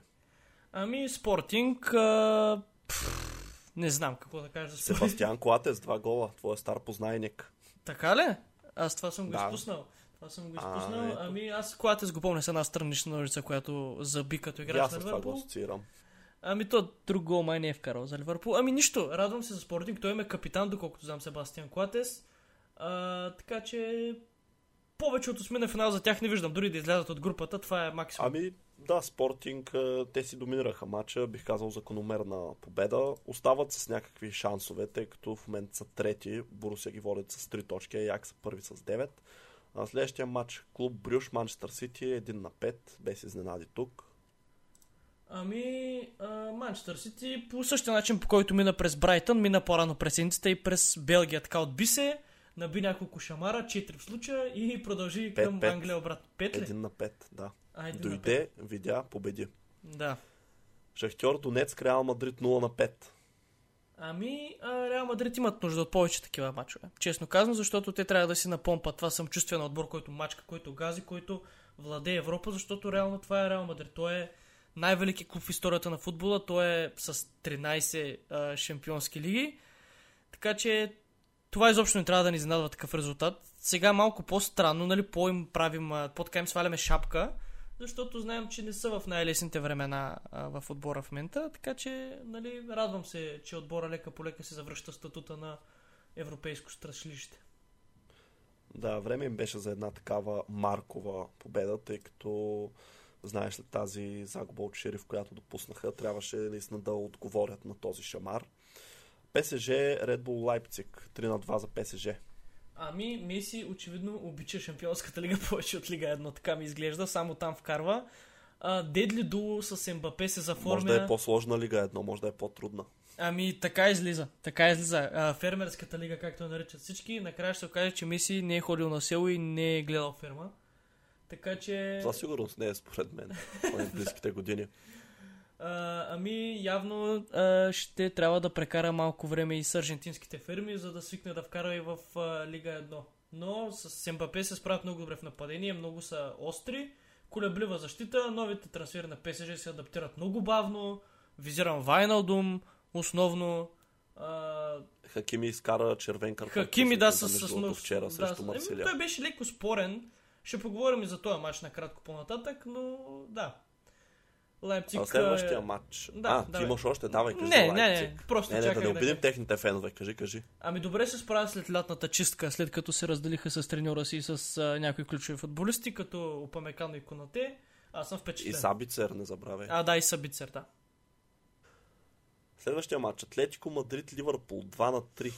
Ами, Спортинг, а... Пфф, не знам какво да кажа. Себастиан Клатес, два гола, твоя стар познайник. Така ли? Аз това съм го да. изпуснал. Това съм го изпуснал. А, ами аз Клатес го помня с една странична ножица, която заби като играч на Ливърпул. Аз това го Ами то друг гол май не е вкарал за Ливърпул. Ами нищо, радвам се за Спортинг. Той е капитан, доколкото знам Себастиан Клатес. А, така че повече от осмина финал за тях не виждам. Дори да излязат от групата, това е максимум. Ами да, Спортинг, те си доминираха матча, бих казал закономерна победа. Остават с някакви шансове, тъй като в момента са трети, Борусия ги водят с 3 точки, а Як са първи с 9. На следващия матч клуб Брюш Манчестър Сити 1 на 5, без изненади тук. Ами, Манчестър Сити по същия начин, по който мина през Брайтън, мина по-рано през Индията и през Белгия. Така отби се, наби няколко шамара, 4 в случая и продължи 5, към 5. Англия обратно. 5 ли? Един на 5, да. А, Дойде, на 5. видя, победи. Да. Шахтьор Донецк, Реал Мадрид 0 на 5. Ами, а, Реал Мадрид имат нужда от повече такива мачове. Честно казано, защото те трябва да си напомпат това самочувствие на отбор, който мачка, който гази, който владее Европа, защото реално това е Реал Мадрид. Той е най-велики клуб в историята на футбола. Той е с 13 а, шампионски лиги. Така че това изобщо не трябва да ни изненадва такъв резултат. Сега малко по-странно, нали, по-им правим, по-така им сваляме шапка, защото знаем, че не са в най-лесните времена а, в отбора в момента, така че, нали, радвам се, че отбора лека по лека се завръща статута на европейско страшлище. Да, време им беше за една такава маркова победа, тъй като знаеш след тази загуба от Шериф, която допуснаха, трябваше наистина да отговорят на този шамар. ПСЖ, Red Bull Leipzig, 3 на 2 за ПСЖ. Ами, Меси очевидно обича Шампионската лига повече от Лига 1, така ми изглежда, само там вкарва. А, Дедли Дуо с Мбапе се заформя. Може да е по-сложна Лига 1, може да е по-трудна. Ами, така излиза. Така излиза. А, фермерската лига, както я наричат всички, накрая ще се окаже, че Меси не е ходил на село и не е гледал ферма. Така че... За сигурност не е според мен. в близките години. А, ами, явно а, ще трябва да прекара малко време и с аржентинските ферми, за да свикне да вкара и в а, Лига 1. Но с МБП се справят много добре в нападение, много са остри, колеблива защита, новите трансфери на ПСЖ се адаптират много бавно, визирам Вайналдум, основно. А, Хакими изкара червен картон. Хакими, да, с, с, с вчера да, срещу ами, Марсилия. Той беше леко спорен. Ще поговорим и за този матч накратко по-нататък, но да. Лайпциг... А следващия е- матч. Да, а, ти давай. имаш още, давай, кажи Не, не, не, просто не, не, да не да обидим кажа. техните фенове. Кажи, кажи. Ами добре се справя след лятната чистка, след като се разделиха с треньора си и с а, някои ключови футболисти, като Опамекано и Конате. Аз съм И впечатлен. Сабицер, не забравяй. А, да, и Сабицер, да. Следващия матч. Атлетико Мадрид, Ливърпул. 2 на 3.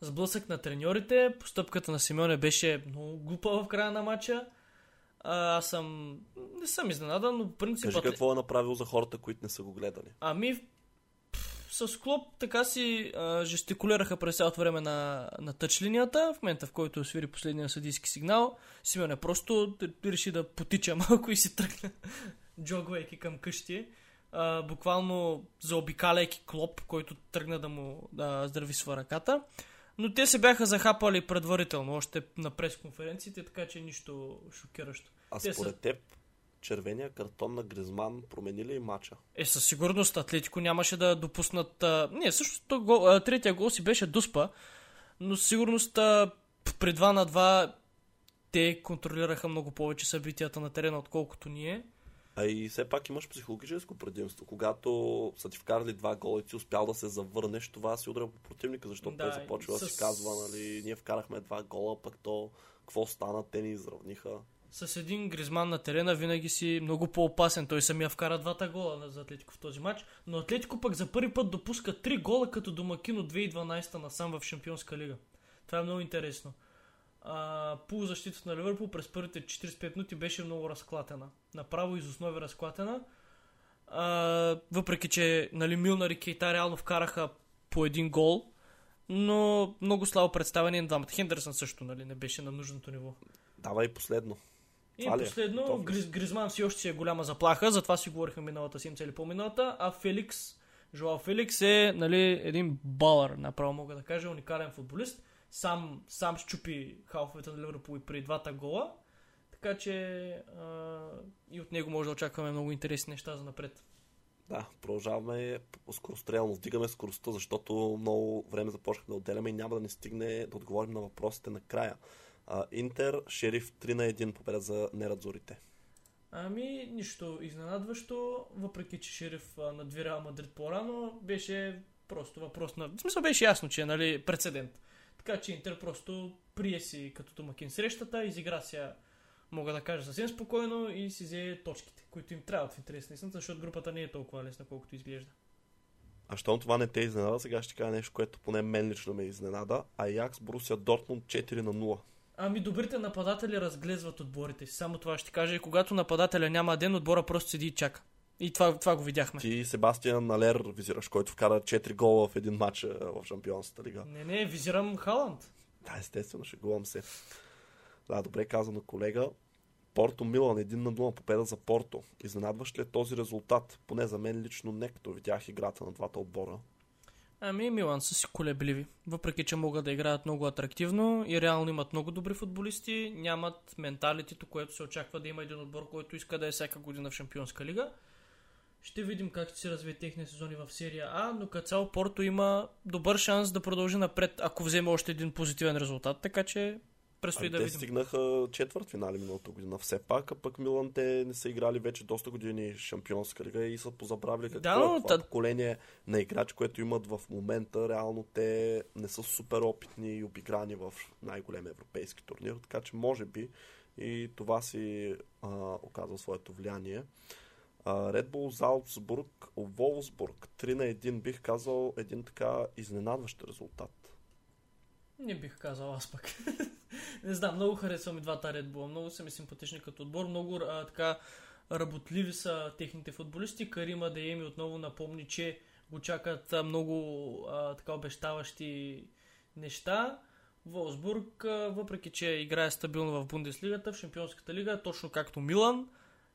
Сблъсък на треньорите, постъпката на Симеоне беше много глупа в края на матча. А, аз съм... Не съм изненадан, но принципът... Кажи е- какво е направил за хората, които не са го гледали. Ами, с Клоп така си а, жестикулираха през цялото време на, на тъч линията. В момента, в който свири последния съдийски сигнал, Симеоне просто реши да потича малко и си тръгна, джогвайки към къщи. А, буквално заобикаляйки Клоп, който тръгна да му да здрави с ръката. Но те се бяха захапали предварително, още на пресконференциите, така че нищо шокиращо. А Те са- според теб, червения картон на Гризман промени ли и матча? Е, със сигурност Атлетико нямаше да допуснат... А... Не, същото гол, а, третия гол си беше Дуспа, но със сигурност а, при 2 на 2 те контролираха много повече събитията на терена, отколкото ние. А и все пак имаш психологическо предимство. Когато са ти вкарали два гола и ти успял да се завърнеш, това си удря по противника, защото Да, той започва да с- си казва, нали, ние вкарахме два гола, пък то какво стана, те ни изравниха. С един Гризман на терена винаги си много по-опасен. Той самия вкара двата гола за Атлетико в този матч. Но Атлетико пък за първи път допуска три гола като домакин от 2012 насам в Шампионска лига. Това е много интересно. А, полузащитата на Ливърпул през първите 45 минути беше много разклатена. Направо из основи разклатена. А, въпреки, че нали, Милнар и Кейта реално вкараха по един гол, но много слабо представяне на двамата. Хендерсън също нали, не беше на нужното ниво. Давай последно. И Това е? последно, Гриз? Гризман си още си е голяма заплаха, затова си говорихме миналата седмица или по-миналата, а Феликс, Жоал Феликс е нали, един балър, направо мога да кажа, уникален футболист. Сам, сам щупи халфовете на Ливърпул и при двата гола, така че а, и от него може да очакваме много интересни неща за напред. Да, продължаваме скорострелно, вдигаме скоростта, защото много време започнахме да отделяме и няма да ни стигне да отговорим на въпросите накрая. А, Интер, Шериф 3 на 1 победа за нерадзорите. Ами, нищо изненадващо, въпреки че Шериф а, надви Реал Мадрид по-рано, беше просто въпрос на... В смисъл беше ясно, че е нали, прецедент. Така че Интер просто прие си като домакин срещата, изигра я, мога да кажа съвсем спокойно и си взе точките, които им трябват в интерес на истината, защото групата не е толкова лесна, колкото изглежда. А щом това не те изненада, сега ще кажа нещо, което поне мен лично ме изненада. Аякс, Борусия, Дортмунд 4 на 0. Ами добрите нападатели разглезват отборите си. Само това ще кажа. И когато нападателя няма ден, отбора просто седи и чака. И това, това го видяхме. Ти Себастиан Налер визираш, който вкара 4 гола в един матч в Шампионската лига. Не, не, визирам Халанд. Да, естествено, шегувам се. Да, добре казано, колега. Порто Милан 1 на 0 победа за Порто. Изненадващ ли е този резултат? Поне за мен лично не, като видях играта на двата отбора. Ами Милан са си колебливи. Въпреки, че могат да играят много атрактивно и реално имат много добри футболисти, нямат менталитето, което се очаква да има един отбор, който иска да е всяка година в Шампионска лига. Ще видим как ще се развие техния сезони в серия А, но като цяло Порто има добър шанс да продължи напред, ако вземе още един позитивен резултат, така че предстои Ами да те видим. стигнаха четвърт финали миналата година все пак, а пък Милан те не са играли вече доста години Шампионска лига и са позабравили какво Да, е но това та- поколение на играч, което имат в момента. Реално те не са супер опитни и обиграни в най-големия европейски турнир, така че може би и това си а, оказва своето влияние. Red Bull Залцбург, Волсбург, 3 на 1 бих казал един така изненадващ резултат. Не бих казал аз пък. не знам, много харесвам и двата Red Bull. Много са ми симпатични като отбор. Много а, така работливи са техните футболисти. Карима Дееми отново напомни, че го чакат много а, така обещаващи неща. Волсбург, въпреки че играе стабилно в Бундеслигата, в Шампионската лига, точно както Милан,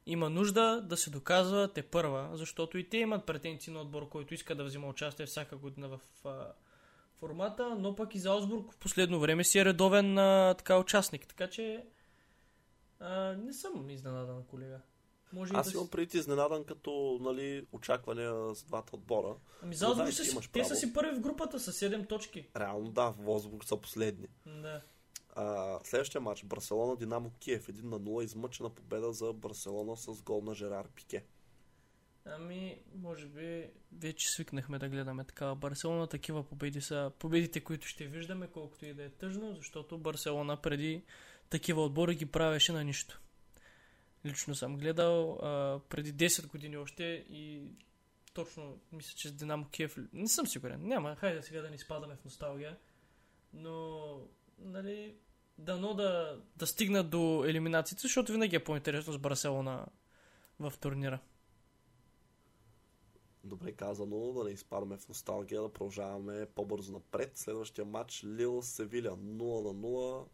има нужда да се доказва те първа, защото и те имат претенции на отбор, който иска да взима участие всяка година в а, формата, но пък и Залсбург в последно време си е редовен а, така участник, така че а, не съм изненадан, колега. Може Аз имам да... преди изненадан като нали, очаквания с двата отбора. Ами Залсбург са си, те са си първи в групата с 7 точки. Реално да, в Волсбург са последни. Да. А, следващия матч Барселона Динамо Киев 1 на 0 измъчена победа за Барселона с гол на Жерар Пике. Ами, може би вече свикнахме да гледаме такава Барселона. Такива победи са победите, които ще виждаме, колкото и да е тъжно, защото Барселона преди такива отбори ги правеше на нищо. Лично съм гледал а, преди 10 години още и точно мисля, че с Динамо Киев... Не съм сигурен. Няма, хайде сега да ни спадаме в носталгия. Но, нали, дано да, да стигнат до елиминациите, защото винаги е по-интересно с Барселона в турнира. Добре казано, да не изпадаме в носталгия, да продължаваме по-бързо напред. Следващия матч Лил Севиля 0 на 0.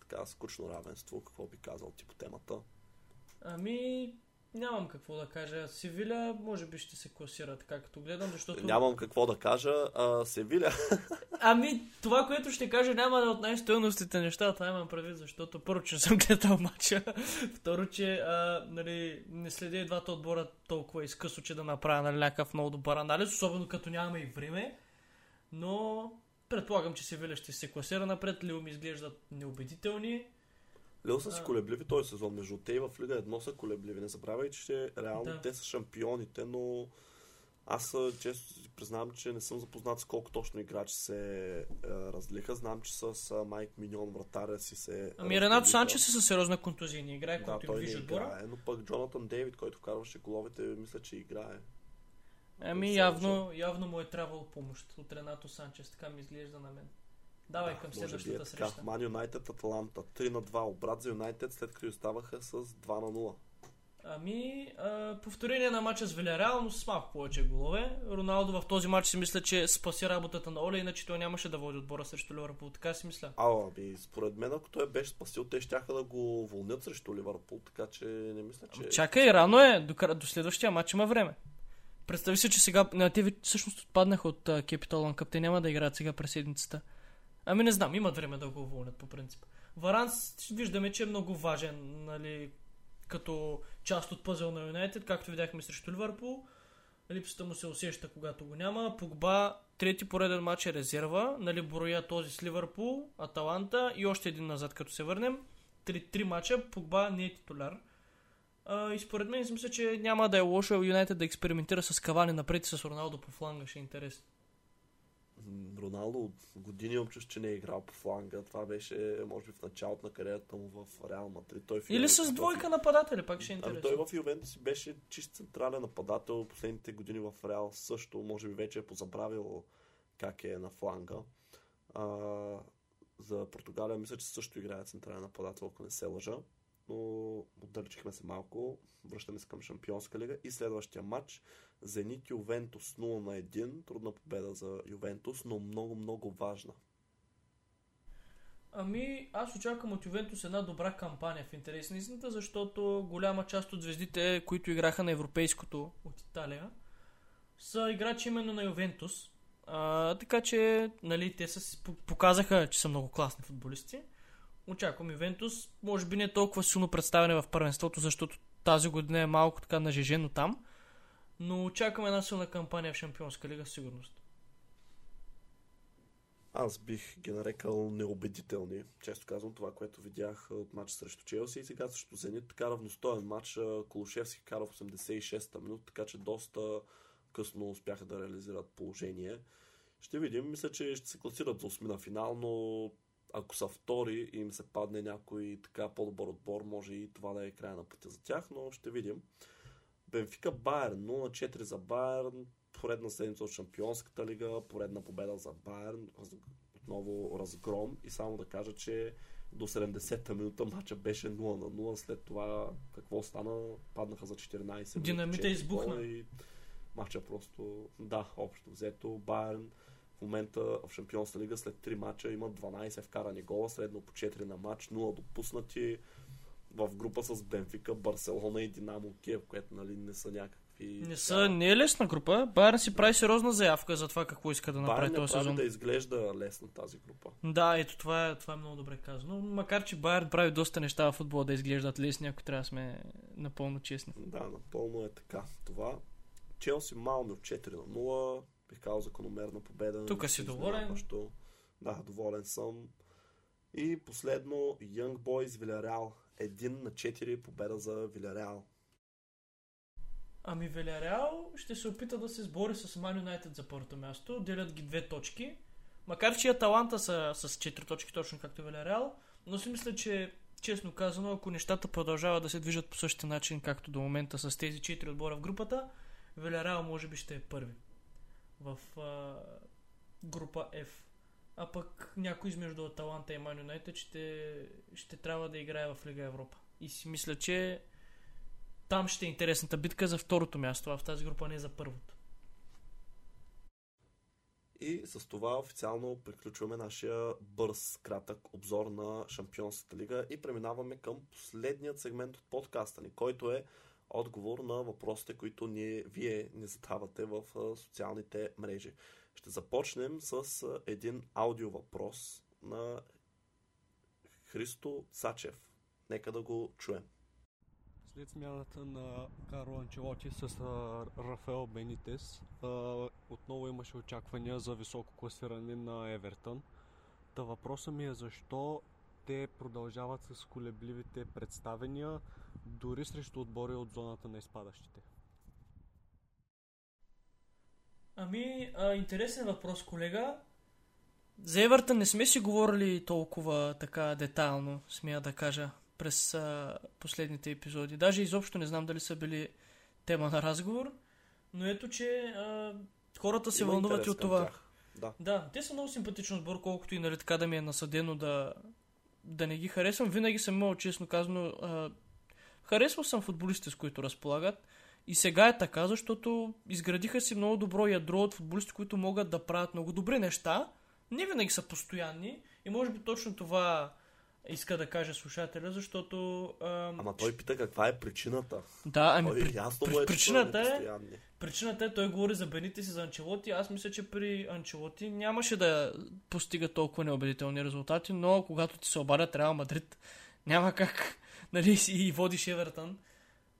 Така скучно равенство. Какво би казал ти по темата? Ами, Нямам какво да кажа. Севиля може би ще се класира така като гледам, защото... Нямам какво да кажа. А, Севиля... ами, това, което ще кажа, няма да е от най-стоеностите неща. Това имам предвид, защото първо, че не съм гледал матча. Второ, че а, нали, не следя и двата отбора толкова изкъсно, че да направя нали, някакъв много добър анализ, особено като нямаме и време. Но предполагам, че Севиля ще се класира напред. Лио ми изглеждат неубедителни. Лил са си колебливи този сезон. Между те и в Лига едно са колебливи. Не забравяй, че реално да. те са шампионите, но аз често признавам, че не съм запознат с колко точно играчи се е, разлиха. Знам, че с Майк Миньон вратаря си се. Ами Ренато Санчес е със сериозна контузия. Не играе, да, той не играе, но пък Джонатан Дейвид, който вкарваше головете, мисля, че играе. Ами явно, явно му е трябвало помощ от Ренато Санчес, така ми изглежда на мен. Давай да, към следващата е среща. Ман Юнайтед Аталанта 3 на 2. Обрат за Юнайтед след като оставаха с 2 на 0. Ами, а, повторение на матча с Вилярал, но с малко повече голове. Роналдо в този матч си мисля, че спаси работата на Оле, иначе той нямаше да води отбора срещу Ливърпул. Така си мисля. А, ами, според мен, ако той беше спасил, те ще да го вълнят срещу Ливърпул, така че не мисля, че... Чакай, рано е, до, до следващия матч има време. Представи се, че сега на те всъщност отпаднаха от Capital One Cup. Те няма да играят сега през седмицата. Ами не знам, имат време да го уволнят по принцип. Варанс виждаме, че е много важен, нали, като част от пъзел на Юнайтед, както видяхме срещу Ливърпул. Липсата му се усеща, когато го няма. Погба, трети пореден матч е резерва. Нали, броя този с Ливърпул, Аталанта и още един назад, като се върнем. Три, три мача, Погба не е титуляр. А, и според мен мисля, че няма да е лошо Юнайтед да експериментира с Кавани напред с Роналдо по фланга, ще е интересно. Роналдо от години имам чувство, че не е играл по фланга. Това беше, може би, в началото на кариерата му в Реал Мадрид. Той Или с двойка нападатели, пак ще е интересно. Ами той в Ювентус беше чист централен нападател. Последните години в Реал също, може би вече е позабравил как е на фланга. А, за Португалия мисля, че също играе централен нападател, ако не се лъжа. Но отдалечихме се малко. Връщаме се към Шампионска лига и следващия матч Зенит Ювентус 0 на 1. Трудна победа за Ювентус, но много, много важна. Ами, аз очаквам от Ювентус една добра кампания в интерес на истината, защото голяма част от звездите, които играха на европейското от Италия, са играчи именно на Ювентус. А, така че, нали, те са, показаха, че са много класни футболисти. Очаквам Ювентус, може би не толкова силно представяне в първенството, защото тази година е малко така нажежено там но очакваме една силна кампания в Шампионска лига сигурност. Аз бих ги нарекал неубедителни. Често казвам това, което видях от матча срещу Челси и сега срещу Зенит. Така равностоен матч. Колушевски кара в 86-та минута, така че доста късно успяха да реализират положение. Ще видим. Мисля, че ще се класират за 8 на финал, но ако са втори и им се падне някой така по-добър отбор, може и това да е края на пътя за тях, но ще видим. Бенфика Байерн 0-4 за Байерн, поредна седмица от Шампионската лига, поредна победа за Байерн, отново разгром. И само да кажа, че до 70-та минута матча беше 0 на 0, след това какво стана, паднаха за 14 Динамита избухна. И матча просто, да, общо взето, Байерн в момента в Шампионска лига след 3 мача има 12 вкарани гола, средно по 4 на матч, 0 допуснати в група с Бенфика, Барселона и Динамо Киев, което нали, не са някакви... Не, са, не е лесна група. Байерн си прави сериозна заявка за това какво иска да направи този сезон. да изглежда лесно тази група. Да, ето това е, това е много добре казано. Макар, че Байерн прави доста неща в футбола да изглеждат лесни, ако трябва да сме напълно честни. Да, напълно е така. Това Челси Малме от 4 на 0 бих казал закономерна победа. Тук си доволен. Да, доволен съм. И последно Young Boys Villarreal. Един на 4 победа за Villarreal. Ами Villarreal ще се опита да се сбори с Man United за първото място. Делят ги две точки. Макар че Аталанта са с 4 точки, точно както Villarreal. Но си мисля, че честно казано, ако нещата продължават да се движат по същия начин, както до момента с тези 4 отбора в групата, Villarreal може би ще е първи в а, група F. А пък някой измежду Аталанта и Ман Юнайтед ще, ще трябва да играе в Лига Европа. И си мисля, че там ще е интересната битка за второто място, а в тази група не за първото. И с това официално приключваме нашия бърз, кратък обзор на Шампионската лига и преминаваме към последният сегмент от подкаста ни, който е отговор на въпросите, които ние, вие ни задавате в социалните мрежи. Ще започнем с един аудио въпрос на Христо Сачев. Нека да го чуем. След смяната на Карло Анчелоти с Рафаел Бенитес, отново имаше очаквания за високо класиране на Евертън. Та въпросът ми е защо те продължават с колебливите представения, дори срещу отбори от зоната на изпадащите? Ами, а, интересен въпрос, колега. За Евертън не сме си говорили толкова така детайлно, смея да кажа, през а, последните епизоди. Даже изобщо не знам дали са били тема на разговор, но ето, че а, хората се Има вълнуват и от това. Да. да, те са много симпатичен отбор, колкото и нали така да ми е насъдено да, да не ги харесвам. Винаги съм имал, честно казано, а, харесвал съм футболистите, с които разполагат. И сега е така, защото изградиха си много добро ядро от футболисти, които могат да правят много добри неща. Не винаги са постоянни. И може би точно това иска да каже слушателя, защото... Ам... Ама той пита каква е причината. Да, ами той, при, ясно при, е, причината е... Причината е, той говори за Бените си за Анчелоти. Аз мисля, че при Анчелоти нямаше да постига толкова неубедителни резултати, но когато ти се обадят Реал Мадрид, няма как нали, и водиш Евертън.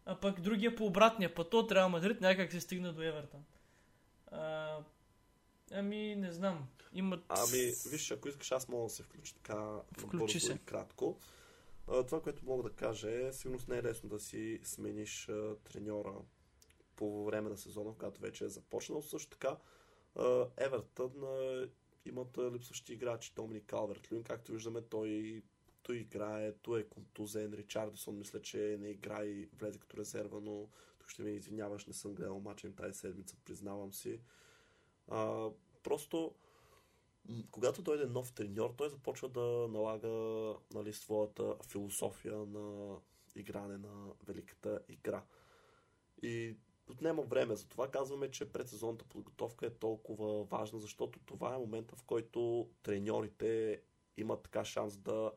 А пък другия по обратния път от Реал Мадрид някак се стигна до Евертън. А, ами, не знам. Имат... Ами, виж, ако искаш, аз мога да се включа така Включи се. и кратко. А, това, което мога да кажа е, сигурно не е лесно да си смениш а, треньора по време на сезона, когато вече е започнал. Също така, Евертън имат липсващи играчи. Доминик Калверт Люин, както виждаме, той той играе, той е контузен. Ричардсон мисля, че не играе и влезе като резерва, но тук ще ми извиняваш, не съм гледал мача им тази седмица, признавам си. А, просто когато дойде нов треньор, той започва да налага нали, своята философия на игране на великата игра. И отнема време. Затова казваме, че предсезонната подготовка е толкова важна, защото това е момента, в който треньорите имат така шанс да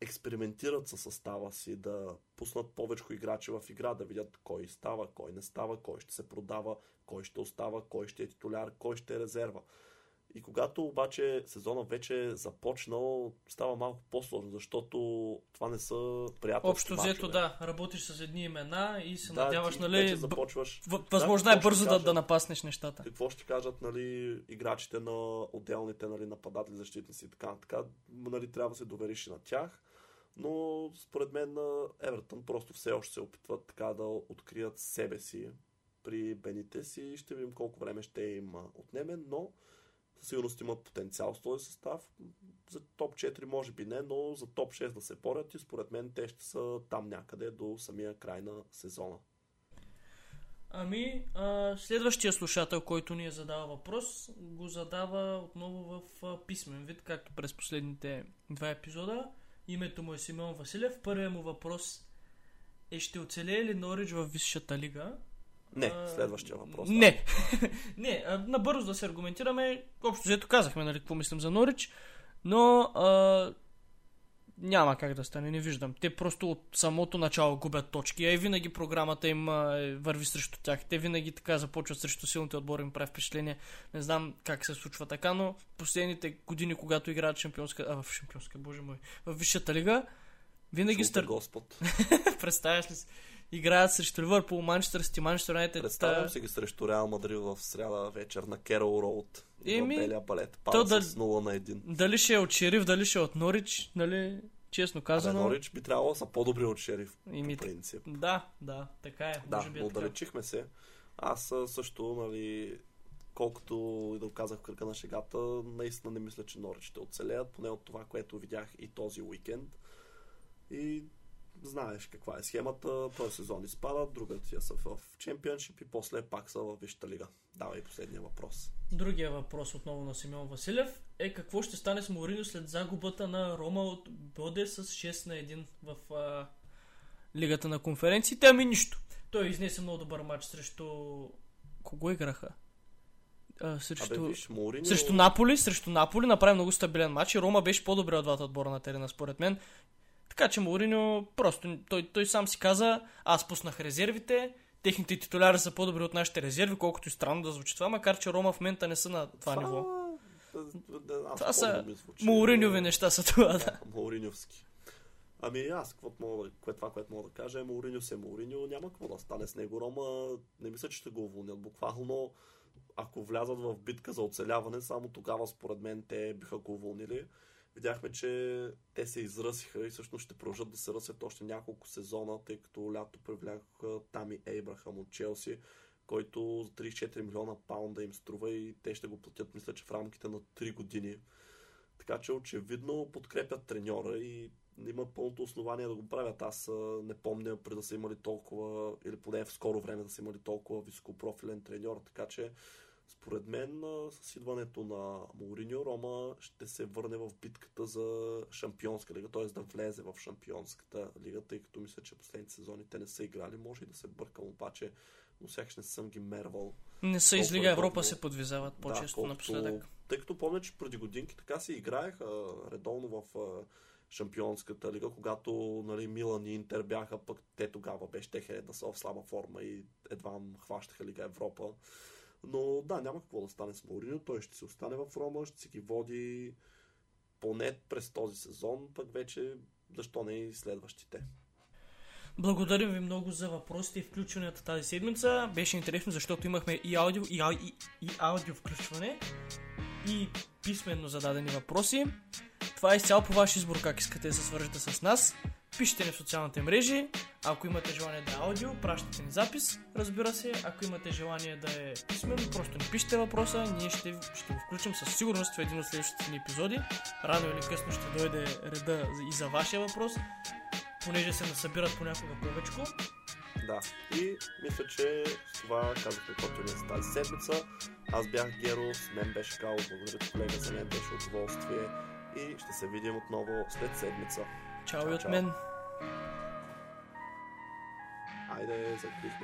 експериментират със състава си, да пуснат повече играчи в игра, да видят кой става, кой не става, кой ще се продава, кой ще остава, кой ще е титуляр, кой ще е резерва. И когато обаче сезона вече е започнал, става малко по-сложно, защото това не са приятелски Общо взето, да, работиш с едни имена и се да, надяваш, нали, започваш... възможно да, е бързо да, да напаснеш нещата. Какво ще кажат, нали, играчите на отделните, нали, нападатели, защитници и така, така, нали, трябва да се довериш и на тях. Но според мен Евертън просто все още се опитват така да открият себе си при Бените си. Ще видим колко време ще им отнеме, но със сигурност имат потенциал с този състав. За топ 4 може би не, но за топ 6 да се борят и според мен те ще са там някъде до самия край на сезона. Ами, а, следващия слушател, който ни е задава въпрос, го задава отново в а, писмен вид, както през последните два епизода. Името му е Симеон Василев. Първият му въпрос е ще оцелее ли Норич в Висшата лига? Не, следващия въпрос. Не. не, а, набързо да се аргументираме. Общо взето казахме, нали, какво мислим за Норич, но а, няма как да стане, не виждам. Те просто от самото начало губят точки, а и винаги програмата им а, е, върви срещу тях. Те винаги така започват срещу силните отбори, им прави впечатление. Не знам как се случва така, но последните години, когато играят шампионска, а в шампионска, боже мой, в Висшата лига, винаги стар... Господ. Представяш ли си? Играят срещу Ливърпул, Манчестър Сити, Манчестър Юнайтед. Представям си ги срещу Реал Мадрид в сряда вечер на Керол Роуд. И Еми, белия балет. то да- с 0 на 1. Дали ще е от Шериф, дали ще е от Норич, нали, честно Абе, казано. Норич би трябвало да са по-добри от Шериф, И ми- по принцип. Да, да, така е. Да, може би е но така. отдалечихме се. Аз също, нали, колкото и да казах в кръга на шегата, наистина не мисля, че Норич ще оцелеят, поне от това, което видях и този уикенд. И знаеш каква е схемата. Този сезон изпадат, другата са в чемпионшип и после пак са в Висшата лига. Давай последния въпрос. Другия въпрос отново на Симеон Василев е какво ще стане с Мourinho след загубата на Рома от Боде с 6 на 1 в а, Лигата на конференциите? Ами нищо. Той изнесе много добър матч срещу... Кого играха? А, срещу... Абе, виж, Мауриньо... Срещу Наполи, срещу Наполи направи много стабилен матч и Рома беше по-добре от двата отбора на терена, според мен. Така че Мауриньо просто, той, той сам си каза, аз пуснах резервите, техните титуляри са по-добри от нашите резерви, колкото и странно да звучи това, макар че Рома в момента не са на това, ниво. да, да, аз Това са Мауриньови неща са това, да. Да, Мауриньовски. Ами аз, какво мога, да- кое, това, което мога да кажа е Мауриньо се Мауриньо, няма какво да стане с него. Рома не мисля, че ще го уволнят. Буквално, ако влязат в битка за оцеляване, само тогава според мен те биха го уволнили. Видяхме, че те се изръсиха и всъщност ще продължат да се ръсят още няколко сезона, тъй като лято привлякоха Тами Ейбрахам от Челси, който за 34 милиона паунда им струва и те ще го платят, мисля, че в рамките на 3 години. Така че очевидно подкрепят треньора и имат пълното основание да го правят. Аз не помня преди да са имали толкова, или поне в скоро време да са имали толкова високопрофилен треньор. Така че според мен с идването на Мауриньо Рома ще се върне в битката за шампионска лига, т.е. да влезе в шампионската лига, тъй като мисля, че последните сезони те не са играли. Може и да се бъркам, обаче но сякаш не съм ги мервал Не са из Лига Европа се подвизават по-често колкото- напоследък. Тъй като помня, че преди годинки така се играех а, редовно в а, Шампионската лига, когато нали, Милан и Интер бяха, пък те тогава беше те да са в слаба форма и едва хващаха Лига Европа. Но да, няма какво да стане с Мауриньо. Той ще се остане в Рома, ще си ги води поне през този сезон, пък вече защо не и следващите. Благодарим ви много за въпросите и включванията тази седмица. Беше интересно, защото имахме и аудио, и, и, и аудио включване, и писменно зададени въпроси. Това е изцяло по ваш избор как искате да се свържете с нас. Пишете ни в социалните мрежи. Ако имате желание да е аудио, пращате ни запис, разбира се. Ако имате желание да е писменно, просто ни пишете въпроса. Ние ще, ще го включим със сигурност в един от следващите ни епизоди. Рано или късно ще дойде реда и за вашия въпрос понеже се насъбират понякога повечко. Да, и мисля, че с това казахме каквото ни за тази седмица. Аз бях Геро, с мен беше Као, благодаря ти, колега, за мен беше удоволствие и ще се видим отново след седмица. Чао и Чао, от чао. мен. er sektorspill.